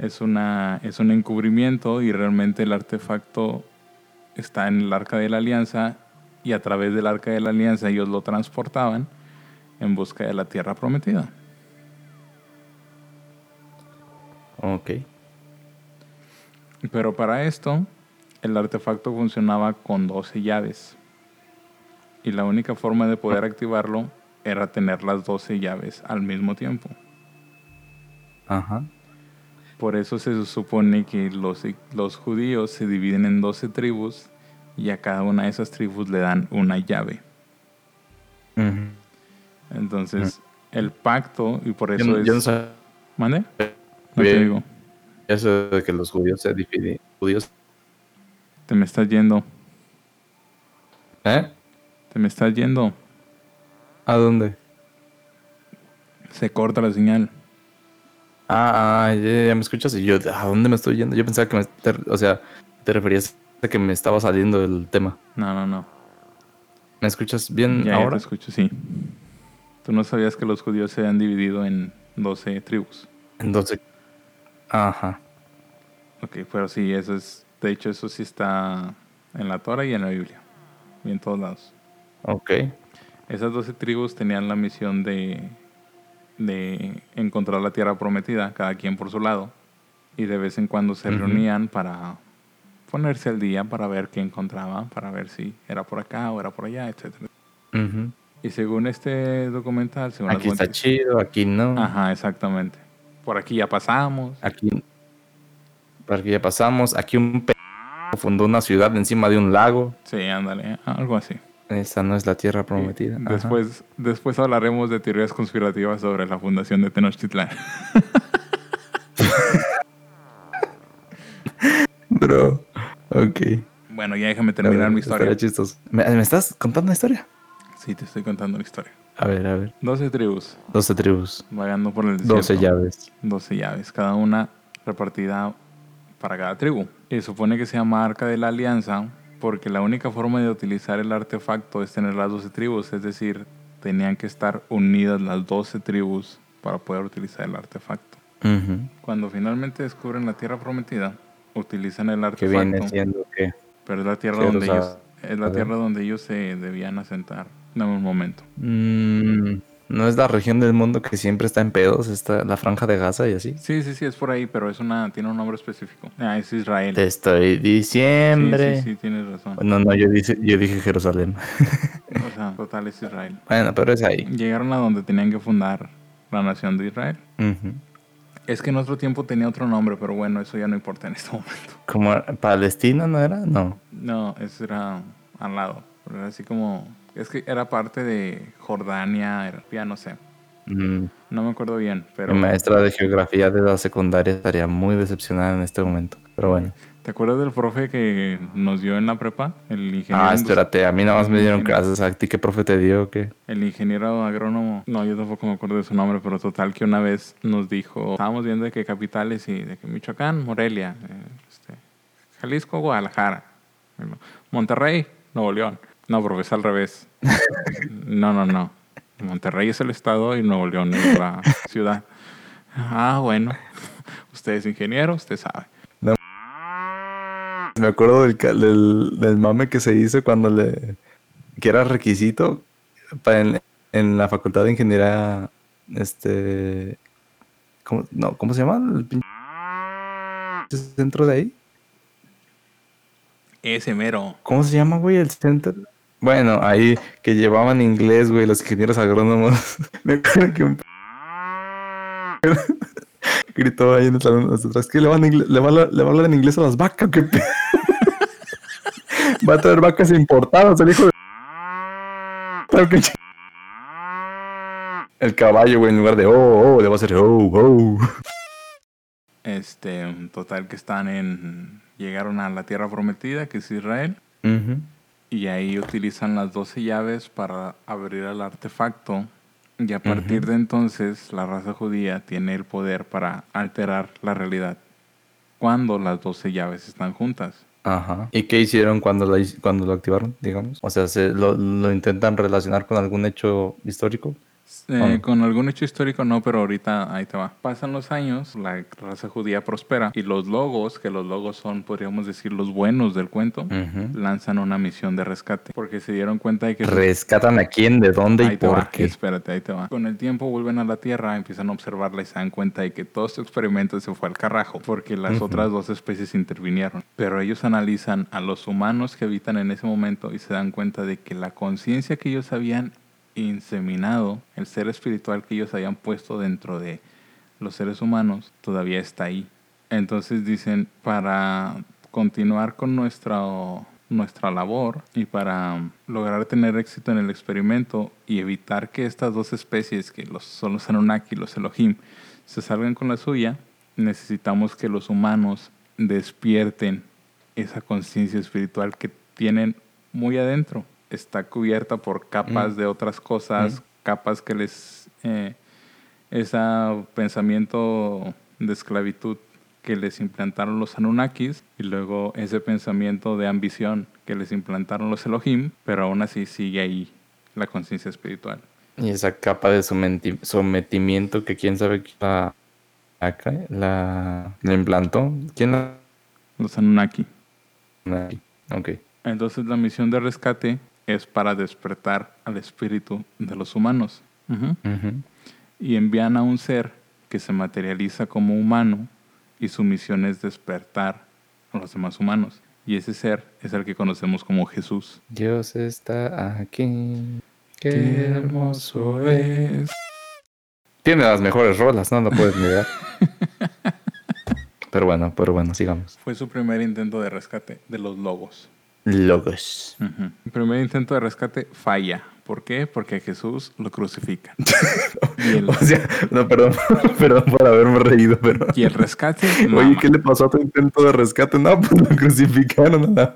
es, una, es un encubrimiento y realmente el artefacto está en el arca de la alianza y a través del arca de la alianza ellos lo transportaban en busca de la tierra prometida. Ok. Pero para esto, el artefacto funcionaba con 12 llaves. Y la única forma de poder activarlo era tener las 12 llaves al mismo tiempo. Ajá. Por eso se supone que los, los judíos se dividen en 12 tribus y a cada una de esas tribus le dan una llave. Entonces, el pacto, y por eso es... yo no ¿Mande? No te Bien. digo. eso de que los judíos se dividen. ¿Judíos? Te me estás yendo. ¿Eh? Te me estás yendo. ¿A dónde? Se corta la señal. Ah, ah, ya, ya me escuchas y yo, ¿a dónde me estoy yendo? Yo pensaba que me, te- o sea, te referías a que me estaba saliendo del tema. No, no, no. ¿Me escuchas bien Ya, ya te ahora? escucho, sí. Tú no sabías que los judíos se han dividido en 12 tribus. Entonces, ajá. Ok, pero sí, eso es... De hecho, eso sí está en la Torah y en la Biblia. Y en todos lados. Ok. Esas 12 tribus tenían la misión de, de encontrar la tierra prometida, cada quien por su lado. Y de vez en cuando se reunían para ponerse al día, para ver qué encontraban, para ver si era por acá o era por allá, etc. Y según este documental, según Aquí está chido, aquí no. Ajá, exactamente. Por aquí ya pasamos. Aquí, por aquí ya pasamos. Aquí un p fundó una ciudad encima de un lago. Sí, ándale, algo así. Esa no es la tierra prometida. Ajá. Después, después hablaremos de teorías conspirativas sobre la fundación de Tenochtitlán. *laughs* Bro. Ok. bueno, ya déjame terminar ver, mi historia. ¿Me, me estás contando una historia? Sí, te estoy contando la historia. A ver, a ver. 12 tribus 12 tribus. vagando por el desierto. 12 llaves. 12 llaves, cada una repartida para cada tribu. Y supone que se llama Arca de la Alianza porque la única forma de utilizar el artefacto es tener las 12 tribus, es decir, tenían que estar unidas las 12 tribus para poder utilizar el artefacto. Cuando finalmente descubren la tierra prometida, utilizan el artefacto, viene siendo que. pero es la tierra donde ellos es la tierra donde ellos se debían asentar en un momento. Mm, no es la región del mundo que siempre está en pedos, está la franja de Gaza y así. Sí, sí, sí, es por ahí, pero es una tiene un nombre específico. Ah, es Israel. Te estoy Sí, diciembre. sí, sí, tienes razón. No, no, yo dije, yo dije Jerusalén. O sea, total es Israel. *laughs* bueno, pero es ahí. Llegaron a donde tenían que fundar la nación de Israel. Es que en otro tiempo tenía otro nombre, pero bueno, eso ya no importa en este momento. Como Palestina, ¿no era? No. No, eso era al lado. Pero era así como... Es que era parte de Jordania, ya no sé. Mm, No me acuerdo bien, pero... Mi maestra de geografía de la secundaria estaría muy decepcionada en este momento. Pero bueno. ¿Te acuerdas del profe que nos dio en la prepa? El ingeniero... Ah, espérate, a mí nada más me dieron clases. ¿A ti qué profe te dio o qué? El ingeniero agrónomo, no, yo tampoco me acuerdo de su nombre, pero total que una vez nos dijo, estábamos viendo de qué capitales y de que Michoacán, Morelia, eh, este, Jalisco, Guadalajara, Monterrey, Nuevo León. No, profe, es al revés. No, no, no. Monterrey es el estado y Nuevo León es la ciudad. Ah, bueno. Usted es ingeniero, usted sabe. Me acuerdo del, ca- del, del mame que se hizo cuando le... que era requisito para en, en la facultad de ingeniería, este... ¿Cómo, no, ¿cómo se llama? El pinche centro de ahí. Ese mero. ¿Cómo se llama, güey, el centro? Bueno, ahí que llevaban inglés, güey, los ingenieros agrónomos. *laughs* Me acuerdo que un *laughs* gritó ahí en el salón de nosotros, que le, van a ingle- le, va a, hablar- le va a hablar en inglés a las vacas, ¿qué pe- *laughs* Va a traer vacas importadas, el hijo de... Que El caballo, güey, en lugar de oh, oh, le va a hacer oh, oh. Este, total que están en... Llegaron a la tierra prometida, que es Israel. Ujú. Y ahí utilizan las 12 llaves para abrir el artefacto. Y a partir de entonces, la raza judía tiene el poder para alterar la realidad. Cuando las 12 llaves están juntas. Ajá. ¿Y qué hicieron cuando lo, cuando lo activaron, digamos? O sea, ¿se lo, lo intentan relacionar con algún hecho histórico? Eh. Con algún hecho histórico no, pero ahorita ahí te va. Pasan los años, la raza judía prospera y los logos, que los logos son, podríamos decir, los buenos del cuento, lanzan una misión de rescate. Porque se dieron cuenta de que... ¿Rescatan a quién, de dónde Ahí y por va, qué? espérate, ahí te va. Con el tiempo vuelven a la Tierra, empiezan a observarla y se dan cuenta de que todo este experimento se fue al carajo porque las otras dos especies intervinieron. Pero ellos analizan a los humanos que habitan en ese momento y se dan cuenta de que la conciencia que ellos habían inseminado, el ser espiritual que ellos habían puesto dentro de los seres humanos, todavía está ahí. Entonces dicen, para continuar con nuestra, nuestra labor y para lograr tener éxito en el experimento y evitar que estas dos especies, que los, son los Anunnaki y los Elohim, se salgan con la suya, necesitamos que los humanos despierten esa conciencia espiritual que tienen muy adentro. Está cubierta por capas Mm. de otras cosas, capas que les... eh, ese pensamiento de esclavitud que les implantaron los Anunnakis y luego ese pensamiento de ambición que les implantaron los Elohim, pero aún así sigue ahí la conciencia espiritual. Y esa capa de someti- sometimiento que quién sabe quién la, acá, la, la implantó. ¿Quién la? Los Anunnaki. Ok. Entonces la misión de rescate es para despertar al espíritu de los humanos. Y envían a un ser que se materializa como humano y su misión es despertar a los demás humanos. Y ese ser es el que conocemos como Jesús. Dios está aquí. Qué, Qué hermoso es. Tiene las mejores rolas, no lo puedes negar. *laughs* pero bueno, pero bueno, sigamos. Fue su primer intento de rescate de los lobos. Logos. Ujú. El primer intento de rescate falla. ¿Por qué? Porque a Jesús lo crucifican. *laughs* y, el, O sea, no, perdón, *laughs* perdón por haberme reído, pero. y el rescate... *laughs* Oye, mama. ¿qué le pasó a tu intento de rescate? No, pues lo crucificaron a la.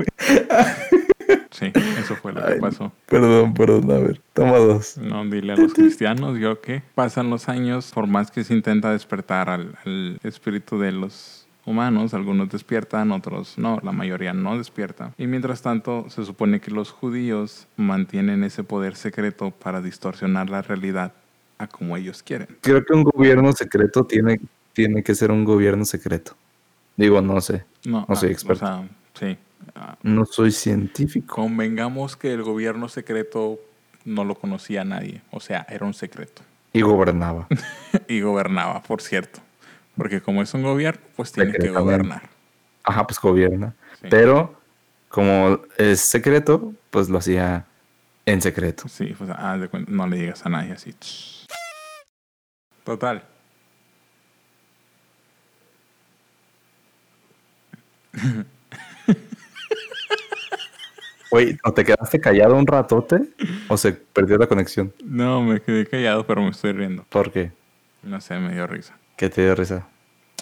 Sí, eso fue lo Ay, que pasó. Perdón, perdón, a ver, toma dos. No, dile a los cristianos, yo qué. Pasan los años, por más que se intenta despertar al, al espíritu de los humanos, algunos despiertan, otros no, la mayoría no despierta. Y mientras tanto, se supone que los judíos mantienen ese poder secreto para distorsionar la realidad a como ellos quieren. Creo que un gobierno secreto tiene, tiene que ser un gobierno secreto. Digo, no sé, No, No soy ah, experto. O sea, sí. Ah, no soy científico. convengamos que el gobierno secreto no lo conocía nadie. O sea, era un secreto. Y gobernaba. *laughs* y gobernaba, por cierto. Porque como es un gobierno, pues tiene que gobernar. Ajá, pues gobierna. Sí. Pero como es secreto, pues lo hacía en secreto. Sí, pues cuenta, no le digas a nadie así. Total. *laughs* Oye, ¿o te quedaste callado un ratote? ¿O se perdió la conexión? No, me quedé callado, pero me estoy riendo. ¿Por qué? No sé, me dio risa. ¿Qué te dio risa?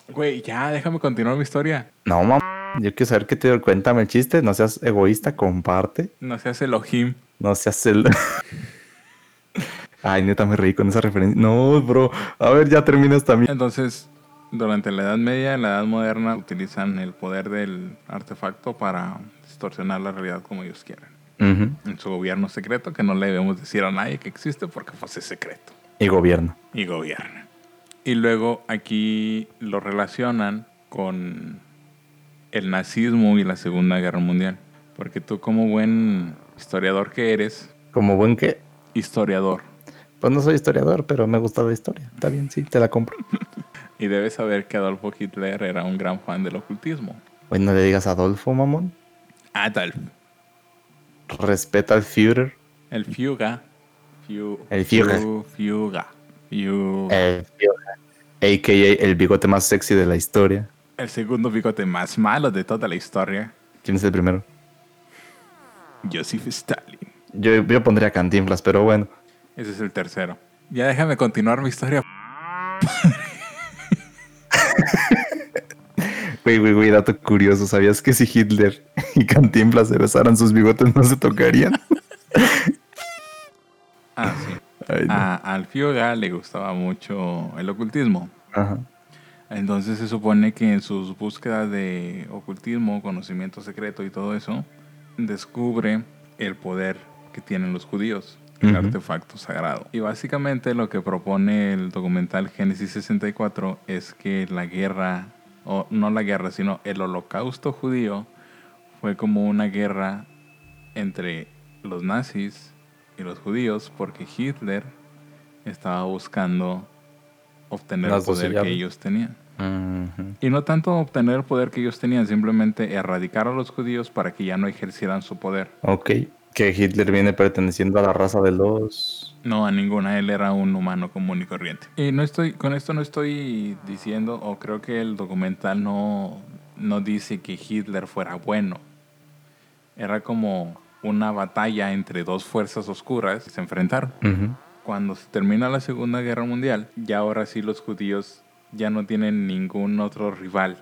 Güey, ya, déjame continuar mi historia. No, mamá. Yo quiero saber qué te dio. Cuéntame el chiste. No seas egoísta, comparte. No seas Elohim. No seas el. *laughs* Ay, neta, me reí con esa referencia. No, bro. A ver, ya terminas también. Entonces, durante la Edad Media y la Edad Moderna utilizan el poder del artefacto para distorsionar la realidad como ellos quieren. Ujú. En su gobierno secreto, que no le debemos decir a nadie que existe porque pues es secreto. Y gobierno. y gobierna. Y luego aquí lo relacionan con el nazismo y la Segunda Guerra Mundial. Porque tú como buen historiador que eres, Como buen que. historiador, Pues no soy historiador, pero me gusta la historia. Está bien, sí, te la compro. *laughs* y debes saber que Adolfo Hitler era un gran fan del ocultismo. Oye, no le digas Adolfo, mamón. Adolf, Respeta al Führer. el Fuga. Fu- El Führer. Fu- Fuga. El Führer. A.K.A. el bigote más sexy de la historia. el segundo bigote más malo de toda la historia, ¿Quién es el primero? Joseph Stalin. Yo, yo pondría Cantinflas, pero bueno. Ese es el tercero. Ya déjame continuar mi historia. *laughs* Güey, güey, güey, dato curioso. ¿Sabías que si Hitler *laughs* y Cantinflas se besaran sus bigotes no se tocarían? Ah, sí. Ay, no. A, al Fioga le gustaba mucho el ocultismo. Ajá. Entonces se supone que en sus búsquedas de ocultismo, conocimiento secreto y todo eso, descubre el poder que tienen los judíos, el artefacto sagrado. Y básicamente lo que propone el documental Génesis 64 es que la guerra, o no la guerra, sino el holocausto judío fue como una guerra entre los nazis y los judíos porque Hitler estaba buscando obtener Las el poder que ellos tenían. Ujú. Y no tanto obtener el poder que ellos tenían, simplemente erradicar a los judíos para que ya no ejercieran su poder. Ok. Que Hitler viene perteneciendo a la raza de los... No, a ninguna. Él era un humano común y corriente. Y no estoy, con esto no estoy diciendo, o creo que el documental no, no dice que Hitler fuera bueno. Era como una batalla entre dos fuerzas oscuras se enfrentaron. Cuando se termina la Segunda Guerra Mundial, ya ahora sí los judíos ya no tienen ningún otro rival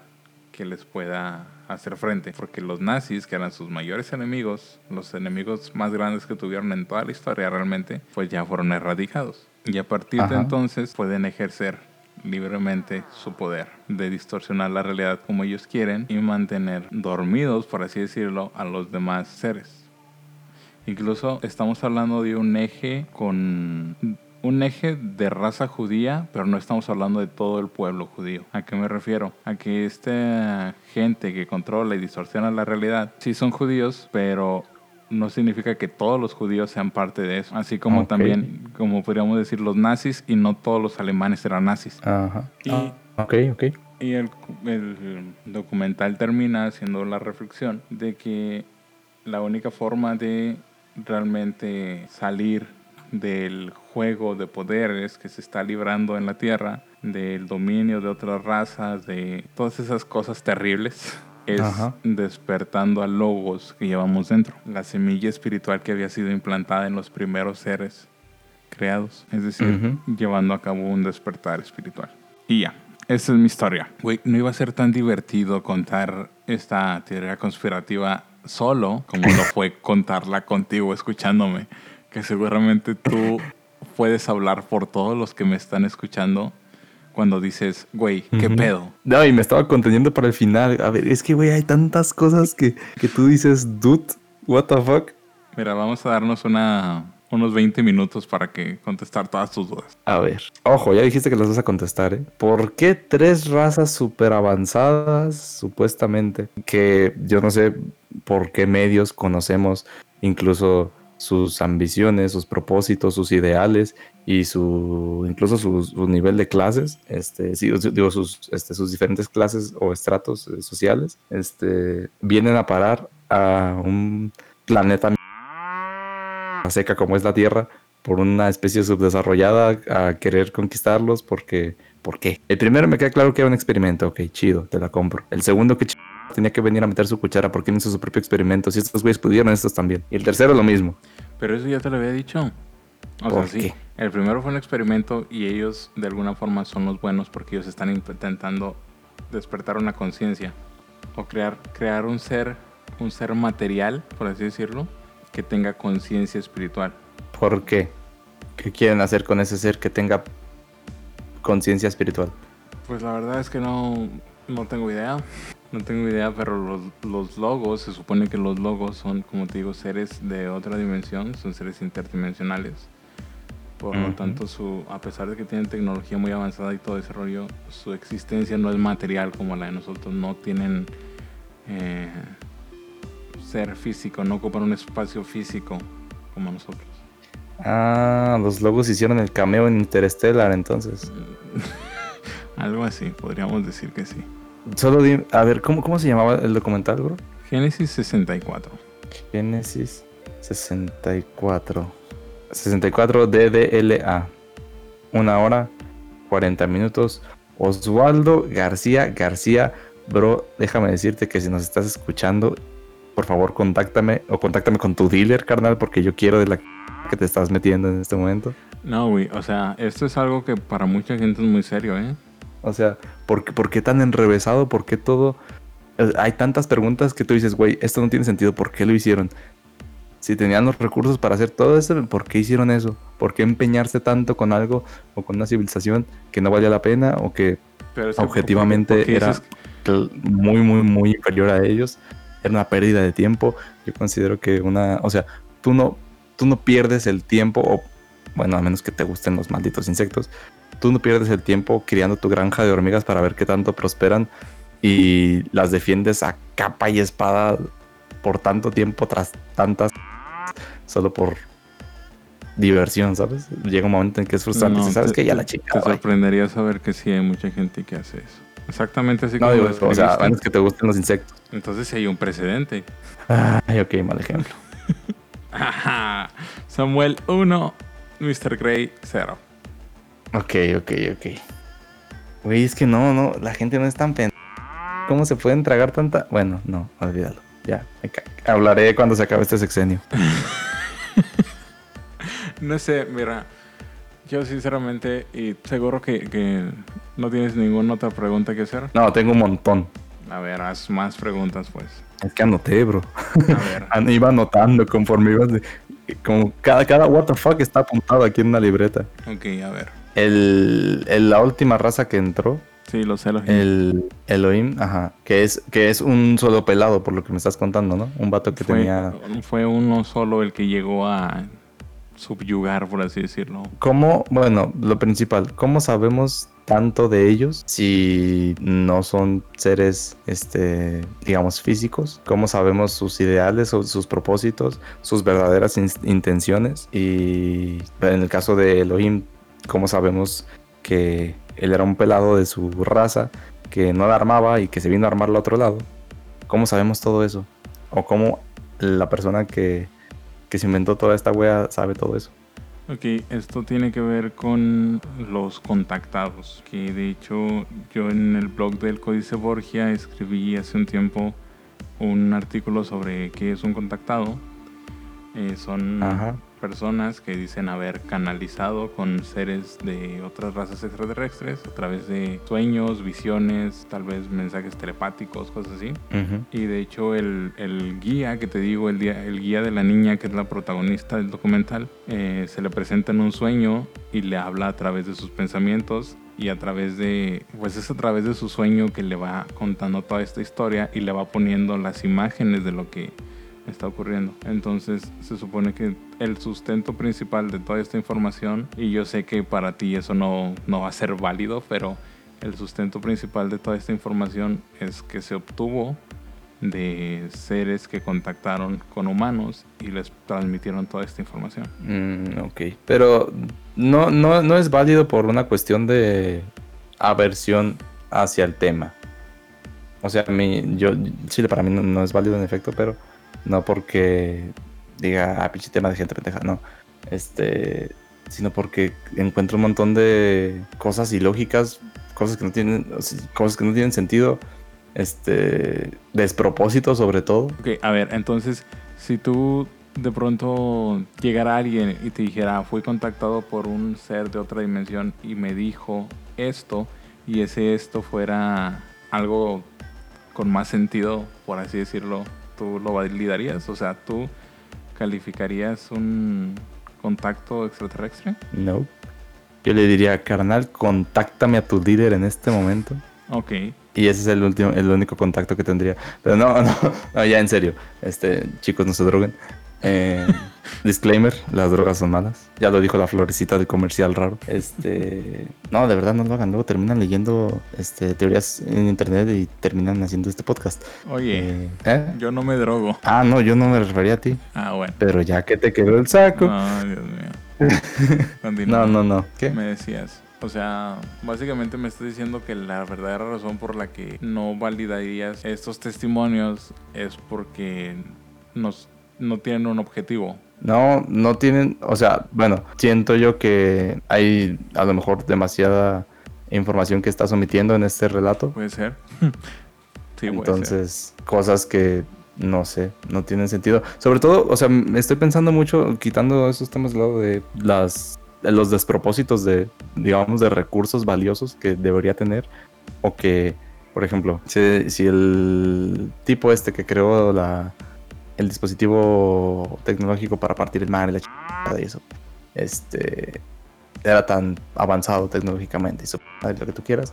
que les pueda hacer frente, porque los nazis, que eran sus mayores enemigos, los enemigos más grandes que tuvieron en toda la historia realmente, pues ya fueron erradicados. Y a partir de entonces pueden ejercer libremente su poder de distorsionar la realidad como ellos quieren y mantener dormidos, por así decirlo, a los demás seres. Incluso estamos hablando de un eje con un eje de raza judía, pero no estamos hablando de todo el pueblo judío. ¿A qué me refiero? A que esta gente que controla y distorsiona la realidad, sí son judíos, pero no significa que todos los judíos sean parte de eso. Así como también, como podríamos decir, los nazis y no todos los alemanes eran nazis. Ajá. Y, ah, ok, ok. Y el, el documental termina haciendo la reflexión de que la única forma de realmente salir del juego de poderes que se está librando en la Tierra, del dominio de otras razas, de todas esas cosas terribles, *laughs* es despertando a logos que llevamos dentro, la semilla espiritual que había sido implantada en los primeros seres creados, es decir, llevando a cabo un despertar espiritual. Y ya, esa es mi historia. Güey, no iba a ser tan divertido contar esta teoría conspirativa solo como lo fue contarla contigo escuchándome que seguramente tú puedes hablar por todos los que me están escuchando cuando dices, güey, ¿qué pedo? No, y me estaba conteniendo para el final. A ver, es que, güey, hay tantas cosas que, que tú dices, dude, what the fuck. Mira, vamos a darnos una, unos 20 minutos para que contestar todas tus dudas. A ver, ojo, ya dijiste que las vas a contestar, ¿eh? ¿Por qué tres razas súper avanzadas, supuestamente, que yo no sé por qué medios conocemos, incluso sus ambiciones, sus propósitos, sus ideales y su incluso su, nivel de clases, este, digo, sus, este, sus diferentes clases o estratos eh, sociales, este, vienen a parar a un planeta seca como es la Tierra por una especie subdesarrollada a querer conquistarlos porque ¿por qué? El primero me queda claro que era un experimento, ok, chido, te la compro. El segundo que tenía que venir a meter su cuchara porque no hizo su propio experimento. Si estos güeyes pudieron, estos también. Y el tercero lo mismo. Pero eso ya te lo había dicho. O sea, sí. El primero fue un experimento y ellos de alguna forma son los buenos porque ellos están intentando despertar una conciencia o crear, crear un ser, un ser material, por así decirlo, que tenga conciencia espiritual. ¿Por qué? ¿Qué quieren hacer con ese ser que tenga conciencia espiritual? Pues la verdad es que no, no tengo idea. No tengo idea, pero los, los, logos, se supone que los logos son, como te digo, seres de otra dimensión, son seres interdimensionales. Por lo tanto, su, a pesar de que tienen tecnología muy avanzada y todo ese rollo, su existencia no es material como la de nosotros. No tienen eh, ser físico, no ocupan un espacio físico como nosotros. Ah, los logos hicieron el cameo en Interstellar entonces. *laughs* Algo así, podríamos decir que sí. Solo a ver, ¿cómo, ¿cómo se llamaba el documental, bro? Génesis 64. Génesis 64. 64 DDLA. Una hora, 40 minutos. Osvaldo García García, bro, déjame decirte que si nos estás escuchando, por favor, contáctame o contáctame con tu dealer, carnal, porque yo quiero de la que te estás metiendo en este momento. No, güey, o sea, esto es algo que para mucha gente es muy serio, ¿eh? O sea, ¿por, ¿por qué tan enrevesado? ¿Por qué todo? Eh, hay tantas preguntas que tú dices, güey, esto no tiene sentido, ¿por qué lo hicieron? Si tenían los recursos para hacer todo esto, ¿por qué hicieron eso? ¿Por qué empeñarse tanto con algo o con una civilización que no valía la pena o que objetivamente era muy, muy, muy inferior a ellos? Era una pérdida de tiempo. Yo considero que una, o sea, tú no, tú no pierdes el tiempo, o bueno, a menos que te gusten los malditos insectos, tú no pierdes el tiempo criando tu granja de hormigas para ver qué tanto prosperan y las defiendes a capa y espada por tanto tiempo tras tantas solo por diversión, ¿sabes? Llega un momento en que es frustrante, ¿sabes? que ya la chica. Te sorprendería saber que sí hay mucha gente que hace eso. Exactamente así como. No, o sea, que te gusten los insectos. Entonces sí hay un precedente. Ay, ok, mal ejemplo. *laughs* Samuel 1, Mr. Grey 0. Ok, ok, ok. Güey, es que no, no, la gente no es tan pen... ¿Cómo se pueden tragar tanta? Bueno, no, olvídalo. Ya, hablaré cuando se acabe este sexenio. *laughs* no sé, mira, yo sinceramente, y seguro que, que, no tienes ninguna otra pregunta que hacer. No, tengo un montón. A ver, haz más preguntas, pues. Es que anoté, bro. A ver. *laughs* iba anotando conforme ibas de... Como cada, cada what the fuck está apuntado aquí en una libreta. Ok, a ver. El, la última raza que entró. Sí, los Elohim. El Elohim, ajá. Que es, que es un solo pelado, por lo que me estás contando, ¿no? Un vato que tenía. Fue uno solo el que llegó a subyugar, por así decirlo. ¿Cómo, bueno, lo principal, cómo sabemos tanto de ellos si no son seres, este, digamos, físicos? ¿Cómo sabemos sus ideales, sus propósitos, sus verdaderas intenciones? Y en el caso de Elohim, ¿cómo sabemos que él era un pelado de su raza, que no la armaba y que se vino a armar al otro lado? ¿Cómo sabemos todo eso? ¿O cómo la persona que que se inventó toda esta wea sabe todo eso. Ok, esto tiene que ver con los contactados, que de hecho yo en el blog del Códice Borgia escribí hace un tiempo un artículo sobre qué es un contactado. Eh, son personas que dicen haber canalizado con seres de otras razas extraterrestres a través de sueños, visiones, tal vez mensajes telepáticos, cosas así. Y de hecho el, el, guía que te digo, el, el guía de la niña que es la protagonista del documental, eh, se le presenta en un sueño y le habla a través de sus pensamientos y a través de, pues es a través de su sueño que le va contando toda esta historia y le va poniendo las imágenes de lo que está ocurriendo. Entonces se supone que el sustento principal de toda esta información, y yo sé que para ti eso no, no va a ser válido, pero el sustento principal de toda esta información es que se obtuvo de seres que contactaron con humanos y les transmitieron toda esta información. Mm, ok, pero no, no, no es válido por una cuestión de aversión hacia el tema. O sea, mi, yo, Chile para mí no es válido en efecto, pero no porque diga, ah, pinche tema de gente pendeja, no. Este, sino porque encuentro un montón de cosas ilógicas, cosas que no tienen, cosas que no tienen sentido, este, despropósito sobre todo. Ok, a ver, entonces, si tú de pronto llegara alguien y te dijera, fui contactado por un ser de otra dimensión y me dijo esto, y ese esto fuera algo con más sentido, por así decirlo, tú lo validarías? O sea, ¿tú calificarías un contacto extraterrestre? No. Yo le diría, carnal, contáctame a tu líder en este momento. Ok. Y ese es el último, el único contacto que tendría. Pero no, *laughs* no, no, ya en serio. Este, chicos, no se droguen. Eh, disclaimer, las drogas son malas. Ya lo dijo la florecita de comercial raro. Este, no, de verdad no lo hagan. Luego terminan leyendo este, teorías en internet y terminan haciendo este podcast. Oye, eh, ¿eh? yo no me drogo. Ah, no, yo no me refería a ti. Ah, bueno. Pero ya que te quedó el saco. No, Dios mío. *laughs* no, no, no. ¿Qué? Me decías. O sea, básicamente me estás diciendo que la verdadera razón por la que no validarías estos testimonios es porque nos no tienen un objetivo. No, no tienen, o sea, bueno, siento yo que hay a lo mejor demasiada información que estás omitiendo en este relato. Puede ser. *laughs* sí, Entonces, cosas que no sé, no tienen sentido. Sobre todo, o sea, me estoy pensando mucho, quitando esos temas de lado de las los despropósitos de, digamos, de recursos valiosos que debería tener. O que, por ejemplo, si, si el tipo este que creó la, el dispositivo tecnológico para partir el mar y la chingada y eso. Este era tan avanzado tecnológicamente, eso, lo que tú quieras,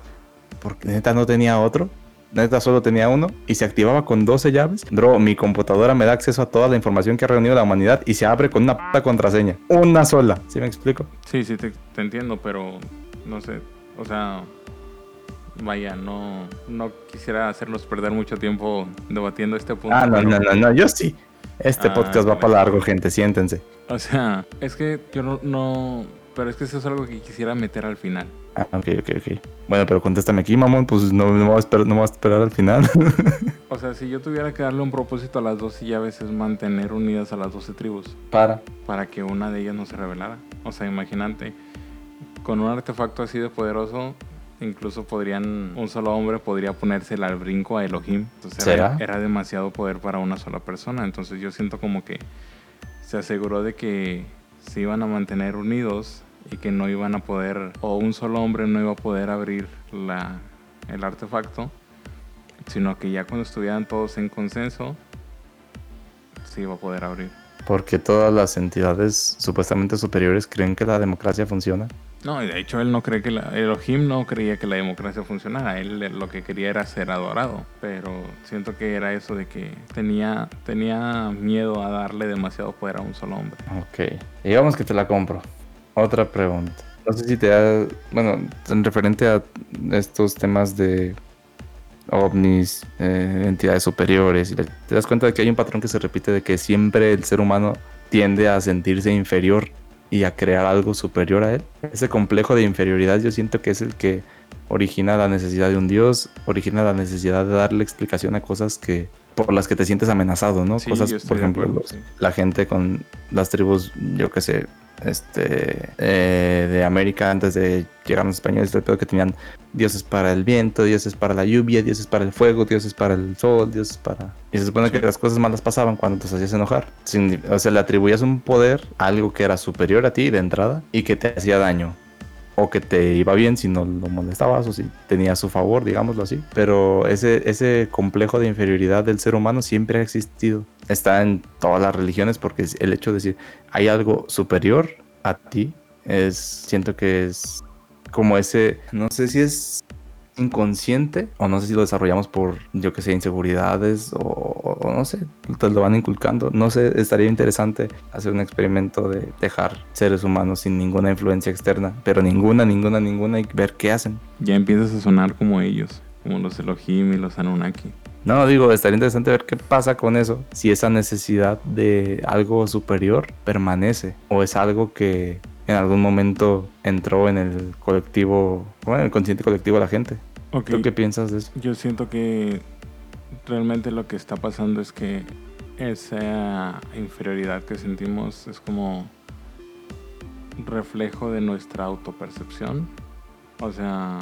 porque neta no tenía otro, neta solo tenía uno y se activaba con 12 llaves. Bro, mi computadora me da acceso a toda la información que ha reunido la humanidad y se abre con una puta contraseña, una sola. ¿Sí me explico? Sí, sí, te, te entiendo, pero no sé, o sea, vaya, no, no quisiera hacernos perder mucho tiempo debatiendo este punto. Ah, no, no, no, no, yo sí. Este ah, podcast va para largo, gente, siéntense. O sea, es que yo no, pero es que eso es algo que quisiera meter al final. Ah, ok, ok, ok. Bueno, pero contéstame aquí, mamón, pues no, no, me, voy a esperar, no a esperar al final. *laughs* o sea, si yo tuviera que darle un propósito a las 12 llaves es mantener unidas a las 12 tribus. Para. Para que una de ellas no se revelara. O sea, imagínate, con un artefacto así de poderoso, incluso podrían, un solo hombre podría ponérsela al brinco a Elohim. Entonces era, era, demasiado poder para una sola persona. Entonces yo siento como que se aseguró de que se iban a mantener unidos y que no iban a poder, o un solo hombre no iba a poder abrir la, el artefacto, sino que ya cuando estuvieran todos en consenso, se iba a poder abrir. Porque todas las entidades supuestamente superiores creen que la democracia funciona. No, de hecho él no cree que la, Elohim no creía que la democracia funcionara, él lo que quería era ser adorado, pero siento que era eso de que tenía, tenía miedo a darle demasiado poder a un solo hombre. Ok, digamos que te la compro. Otra pregunta. No sé si te da, bueno, en referente a estos temas de ovnis, eh, entidades superiores, te das cuenta de que hay un patrón que se repite de que siempre el ser humano tiende a sentirse inferior y a crear algo superior a él. Ese complejo de inferioridad yo siento que es el que origina la necesidad de un dios, origina la necesidad de darle explicación a cosas que por las que te sientes amenazado, ¿no? cosas, por ejemplo, la gente con las tribus, yo qué sé, este, eh, de América antes de llegar a los españoles, que tenían dioses para el viento, dioses para la lluvia, dioses para el fuego, dioses para el sol, dioses para... Y se supone que las cosas malas pasaban cuando te hacías enojar. O sea, le atribuías un poder a algo que era superior a ti de entrada y que te hacía daño o que te iba bien si no lo molestabas o si tenía su favor, digámoslo así. Pero ese, ese complejo de inferioridad del ser humano siempre ha existido. Está en todas las religiones porque el hecho de decir hay algo superior a ti es, siento que es como ese, no sé si es inconsciente o no sé si lo desarrollamos por, yo que sé, inseguridades o, no sé, te lo van inculcando. No sé, estaría interesante hacer un experimento de dejar seres humanos sin ninguna influencia externa, pero ninguna, ninguna, ninguna y ver qué hacen. Ya empiezas a sonar como ellos, como los Elohim y los Anunnaki. No, digo, estaría interesante ver qué pasa con eso, si esa necesidad de algo superior permanece o es algo que en algún momento entró en el colectivo, bueno, en el consciente colectivo de la gente. ¿Tú qué piensas de eso? Yo siento que realmente lo que está pasando es que esa inferioridad que sentimos es como reflejo de nuestra autopercepción. O sea,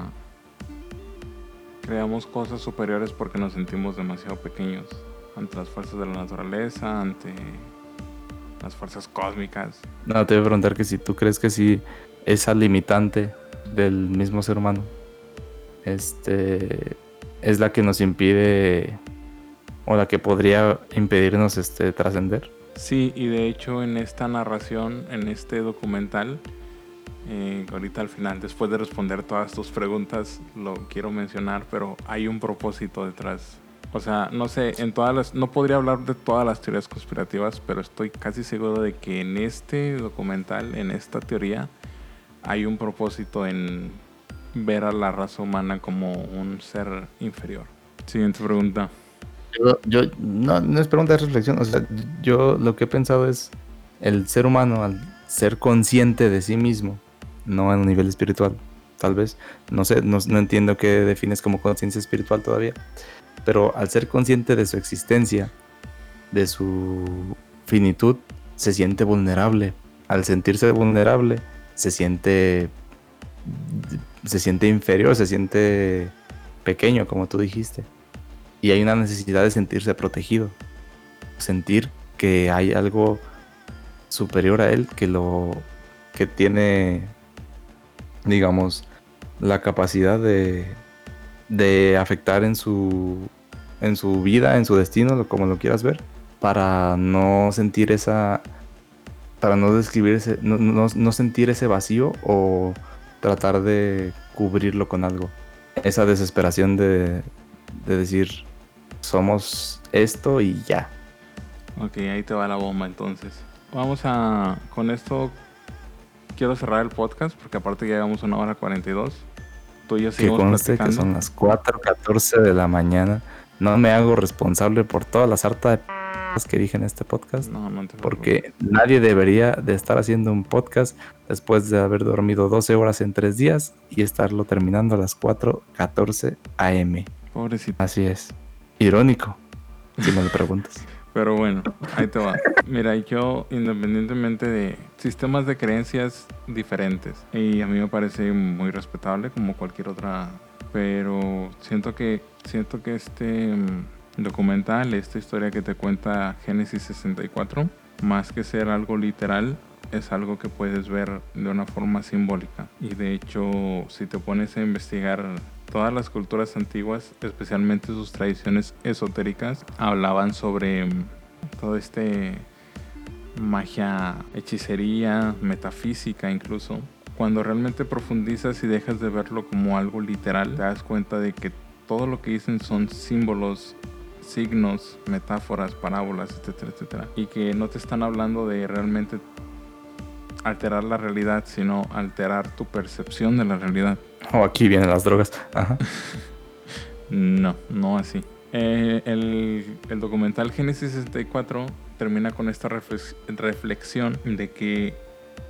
creamos cosas superiores porque nos sentimos demasiado pequeños ante las fuerzas de la naturaleza, ante las fuerzas cósmicas. No, te voy a preguntar que si tú crees que si esa limitante del mismo ser humano este, es la que nos impide o la que podría impedirnos este, trascender. Sí, y de hecho en esta narración, en este documental, eh, ahorita al final, después de responder todas tus preguntas, lo quiero mencionar, pero hay un propósito detrás. O sea, no sé, en todas las, no podría hablar de todas las teorías conspirativas, pero estoy casi seguro de que en este documental, en esta teoría, hay un propósito en ver a la raza humana como un ser inferior. Siguiente pregunta. Yo, no, no es pregunta, de reflexión. O sea, yo lo que he pensado es el ser humano al ser consciente de sí mismo, no a un nivel espiritual, tal vez. No sé, no entiendo qué defines como conciencia espiritual todavía. Pero al ser consciente de su existencia, de su finitud, se siente vulnerable. Al sentirse vulnerable, se siente se siente inferior, se siente pequeño, como tú dijiste. Y hay una necesidad de sentirse protegido. Sentir que hay algo superior a él que lo que tiene digamos la capacidad de, de afectar en su en su vida, en su destino, como lo quieras ver, para no sentir esa para no describir ese, no, no sentir ese vacío o tratar de cubrirlo con algo. Esa desesperación de, decir, somos esto y ya. Ok, ahí te va la bomba entonces. Vamos a, con esto, quiero cerrar el podcast porque aparte ya llevamos una hora 42. Tú y yo que conste que son las 4.14 de la mañana. No me hago responsable por toda la sarta de que dije en este podcast. No, no te Porque nadie debería de estar haciendo un podcast después de haber dormido 12 horas en 3 días y estarlo terminando a las 4.14 am. Pobrecito. Así es. Irónico, si me lo preguntas. *laughs* Pero bueno, ahí te va. Mira, yo independientemente de sistemas de creencias diferentes, y a mí me parece muy respetable como cualquier otra, pero siento que siento que este mm, documental, esta historia que te cuenta Génesis 64, más que ser algo literal, es algo que puedes ver de una forma simbólica. Y de hecho, si te pones a investigar todas las culturas antiguas, especialmente sus tradiciones esotéricas, hablaban sobre mm, todo este magia, hechicería, metafísica incluso. Cuando realmente profundizas y dejas de verlo como algo literal, te das cuenta de que todo lo que dicen son símbolos, signos, metáforas, parábolas, etcétera, etcétera. Y que no te están hablando de realmente alterar la realidad, sino alterar tu percepción de la realidad. O aquí vienen las drogas. Ajá. no, no así. Eh, el, el, documental Génesis 64 termina con esta reflexión de que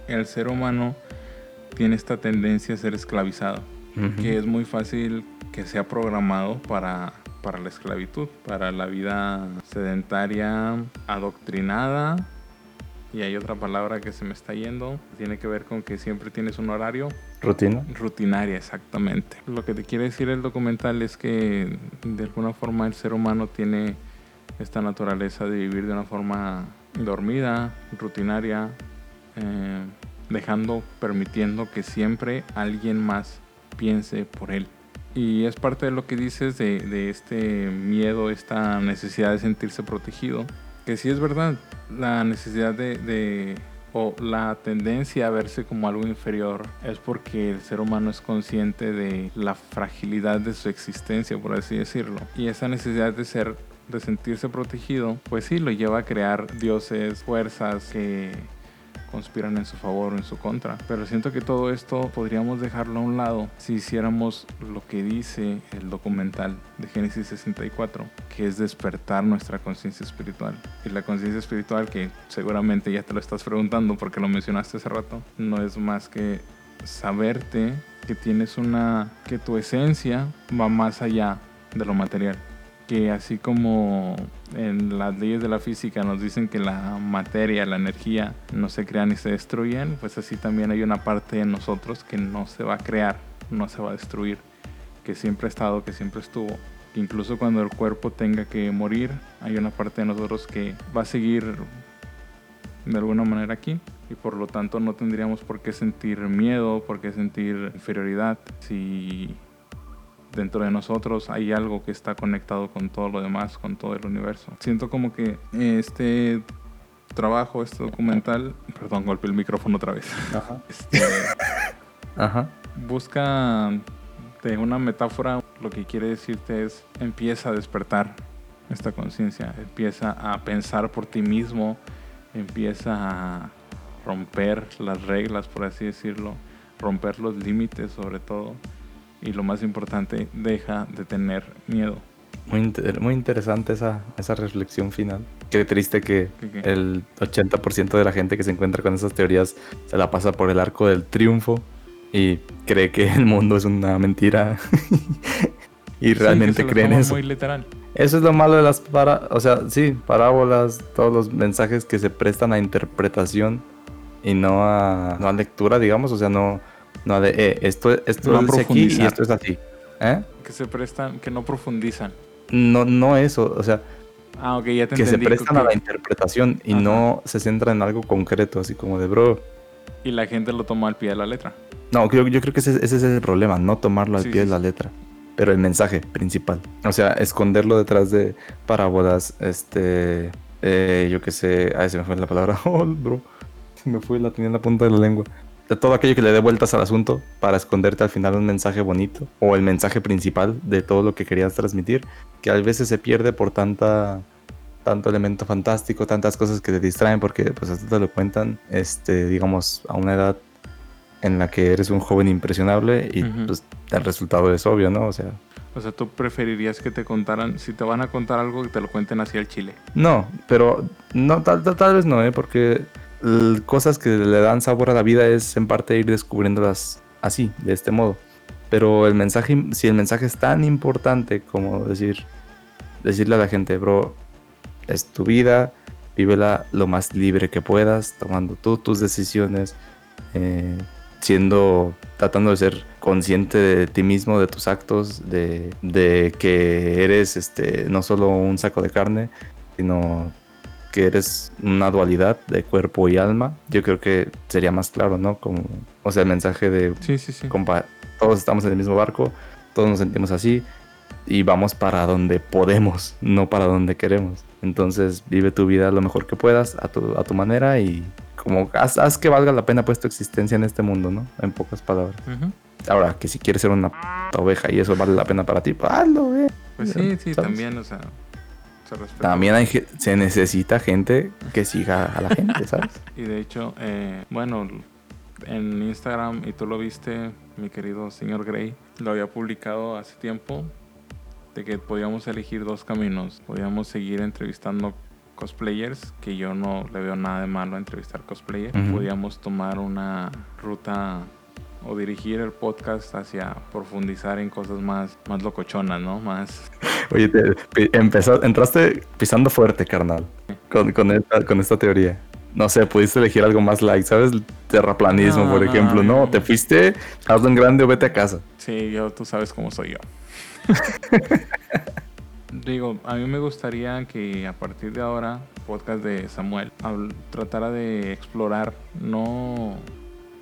el ser humano tiene esta tendencia a ser esclavizado, que es muy fácil que sea programado para, para la esclavitud, para la vida sedentaria, adoctrinada y hay otra palabra que se me está yendo. Tiene que ver con que siempre tienes un horario. Rutina. Rutinaria, exactamente. Lo que te quiere decir el documental es que de alguna forma el ser humano tiene esta naturaleza de vivir de una forma dormida, rutinaria, eh, dejando, permitiendo que siempre alguien más piense por él. Y es parte de lo que dices de, de este miedo, esta necesidad de sentirse protegido que sí es verdad, la necesidad de, o la tendencia a verse como algo inferior es porque el ser humano es consciente de la fragilidad de su existencia, por así decirlo. Y esa necesidad de ser de sentirse protegido, pues sí, lo lleva a crear dioses, fuerzas que conspiran en su favor o en su contra. Pero siento que todo esto podríamos dejarlo a un lado si hiciéramos lo que dice el documental de Génesis 64, que es despertar nuestra conciencia espiritual. Y la conciencia espiritual, que seguramente ya te lo estás preguntando porque lo mencionaste hace rato, no es más que saberte que tienes una, que tu esencia va más allá de lo material que así como en las leyes de la física nos dicen que la materia, la energía no se crean ni se destruyen, pues así también hay una parte de nosotros que no se va a crear, no se va a destruir, que siempre ha estado, que siempre estuvo. incluso cuando el cuerpo tenga que morir, hay una parte de nosotros que va a seguir de alguna manera aquí y por lo tanto no tendríamos por qué sentir miedo, por qué sentir inferioridad si dentro de nosotros hay algo que está conectado con todo lo demás, con todo el universo. Siento como que este trabajo, este documental, perdón, golpeé el micrófono otra vez. Ajá. *laughs* Este, Ajá. Busca de una metáfora, lo que quiere decirte es empieza a despertar esta conciencia, empieza a pensar por ti mismo, empieza a romper las reglas, por así decirlo, romper los límites sobre todo y lo más importante, deja de tener miedo. Muy, muy interesante esa, esa reflexión final. Qué triste que el 80% de la gente que se encuentra con esas teorías se la pasa por el arco del triunfo y cree que el mundo es una mentira *laughs* y realmente creen eso. Muy literal. Eso es lo malo de las para, o sea, sí, parábolas, todos los mensajes que se prestan a interpretación y no a, no a lectura, digamos, o sea, no no, de eh, esto, esto no dice aquí y esto es así. ¿Eh? Que se prestan, que no profundizan. No, no eso, o sea. Ah, ok, ya te Que se prestan a la interpretación y no se centran en algo concreto, así como de bro. Y la gente lo toma al pie de la letra. No, yo, yo creo que ese, ese, es el problema, no tomarlo al pie de la letra. Pero el mensaje principal. O sea, esconderlo detrás de parábolas, este. Eh, yo qué sé. Ay, se me fue la palabra. *laughs* Oh, bro. Se me fue, la tenía en la punta de la lengua de todo aquello que le dé vueltas al asunto para esconderte al final un mensaje bonito o el mensaje principal de todo lo que querías transmitir, que a veces se pierde por tanta tanto elemento fantástico, tantas cosas que te distraen porque pues esto te lo cuentan este digamos a una edad en la que eres un joven impresionable y pues el resultado es obvio, ¿no? O sea, O sea, tú preferirías que te contaran, si te van a contar algo, que te lo cuenten así al chile. No, pero no, tal, tal, tal vez no, ¿eh? Porque cosas que le dan sabor a la vida es en parte ir descubriéndolas así, de este modo. Pero el mensaje, si el mensaje es tan importante como decir, decirle a la gente, bro, es tu vida, vívela lo más libre que puedas, tomando tú tus decisiones, eh, siendo, tratando de ser consciente de ti mismo, de tus actos, de, de que eres este, no solo un saco de carne, sino que eres una dualidad de cuerpo y alma, yo creo que sería más claro, ¿no? Como, o sea, el mensaje de, Sí, sí, sí. compa, todos estamos en el mismo barco, todos nos sentimos así y vamos para donde podemos, no para donde queremos. Entonces, vive tu vida lo mejor que puedas, a tu, a tu manera y como haz, haz que valga la pena pues tu existencia en este mundo, ¿no? En pocas palabras. Ujú. Ahora, que si quieres ser una p oveja y eso vale la pena para ti, pues hazlo, eh. Pues sí, sí, ¿Sabes? también, o sea. También hay, se necesita gente que siga a la gente, *laughs* ¿sabes? Y de hecho, eh, bueno, en Instagram, y tú lo viste, mi querido señor Gray, lo había publicado hace tiempo, de que podíamos elegir dos caminos. Podíamos seguir entrevistando cosplayers, que yo no le veo nada de malo a entrevistar cosplayers. Ujú. Podíamos tomar una ruta o dirigir el podcast hacia profundizar en cosas más, más locochonas, ¿no? Más... Oye, te- empezó, entraste pisando fuerte, carnal, con, con, esta, con esta teoría. No sé, pudiste elegir algo más light, ¿sabes? Terraplanismo, No, por ejemplo. no. Te fuiste, hazlo en grande o vete a casa. Sí, yo, tú sabes cómo soy yo. *laughs* Digo, a mí me gustaría que a partir de ahora, podcast de Samuel, tratara de explorar, no,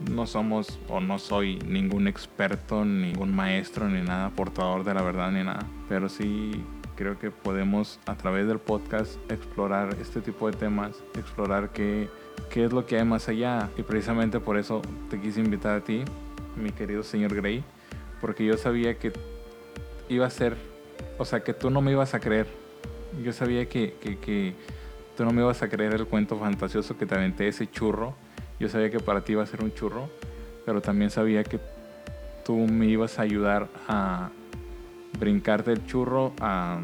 no somos o no soy ningún experto, ningún maestro, ni nada, portador de la verdad, ni nada, pero sí creo que podemos a través del podcast explorar este tipo de temas, explorar qué, qué es lo que hay más allá. Y precisamente por eso te quise invitar a ti, mi querido señor Gray, porque yo sabía que iba a ser, o sea, que tú no me ibas a creer. Yo sabía que, que, que tú no me ibas a creer el cuento fantasioso que te aventé ese churro. Yo sabía que para ti iba a ser un churro, pero también sabía que tú me ibas a ayudar a brincarte el churro a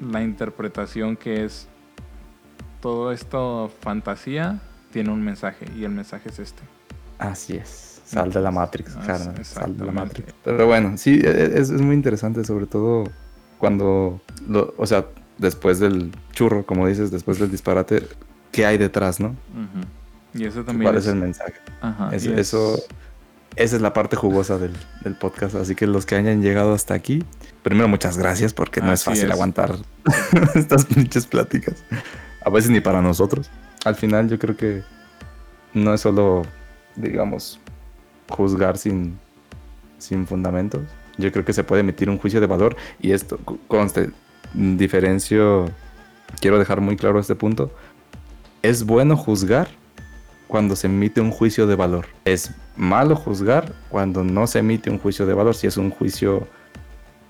la interpretación que es todo esto fantasía tiene un mensaje y el mensaje es este. Así es. Sal de la Matrix, Ah, carnal. Sal de la. Matrix. Pero bueno, sí, e- es, es muy interesante, sobre todo cuando, lo- o sea, después del churro, como dices, después del disparate, ¿qué hay detrás, no? Ujú. Y eso también ¿Cuál es, es el mensaje? ajá, Es- y es- Eso, esa es la parte jugosa del, del podcast. Así que los que hayan llegado hasta aquí, primero muchas gracias porque no es fácil aguantar *laughs* estas pinches pláticas. A veces ni para nosotros. Al final yo creo que no es solo, digamos, juzgar sin, sin fundamentos. Yo creo que se puede emitir un juicio de valor y esto conste, diferencio, quiero dejar muy claro este punto. Es bueno juzgar cuando se emite un juicio de valor. Es malo juzgar cuando no se emite un juicio de valor. Si es un juicio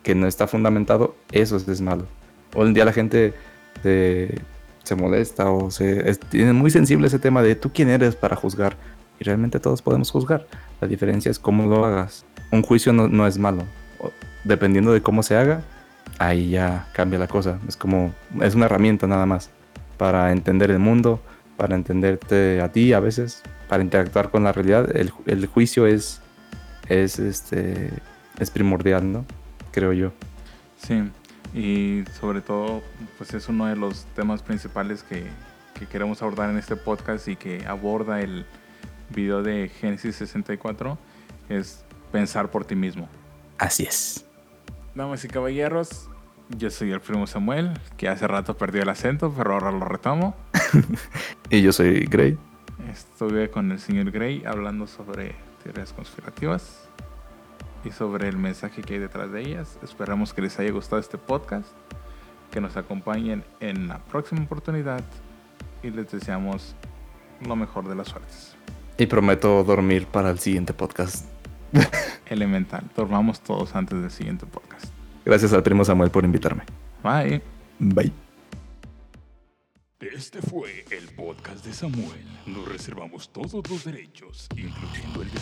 que no está fundamentado, eso es, malo. Hoy en día la gente se, se molesta o se es, tiene muy sensible ese tema de tú quién eres para juzgar. Y realmente todos podemos juzgar. La diferencia es cómo lo hagas. Un juicio no, no es malo. Dependiendo de cómo se haga, ahí ya cambia la cosa. Es como, es una herramienta nada más para entender el mundo, para entenderte a ti a veces, para interactuar con la realidad. El, el juicio es, es, este, es primordial, ¿no? Creo yo. Sí, y sobre todo, pues es uno de los temas principales que, que queremos abordar en este podcast y que aborda el video de Génesis 64, es pensar por ti mismo. Así es. Damas y caballeros, yo soy el primo Samuel, que hace rato perdió el acento, pero ahora lo retomo. *laughs* Y yo soy Gray. Estuve con el señor Gray hablando sobre teorías conspirativas y sobre el mensaje que hay detrás de ellas. Esperamos que les haya gustado este podcast, que nos acompañen en la próxima oportunidad y les deseamos lo mejor de las suertes. Y prometo dormir para el siguiente podcast. Elemental, dormamos todos antes del siguiente podcast. Gracias al primo Samuel por invitarme. Bye. Bye. Este fue el podcast de Samuel. Nos reservamos todos los derechos, incluyendo el de.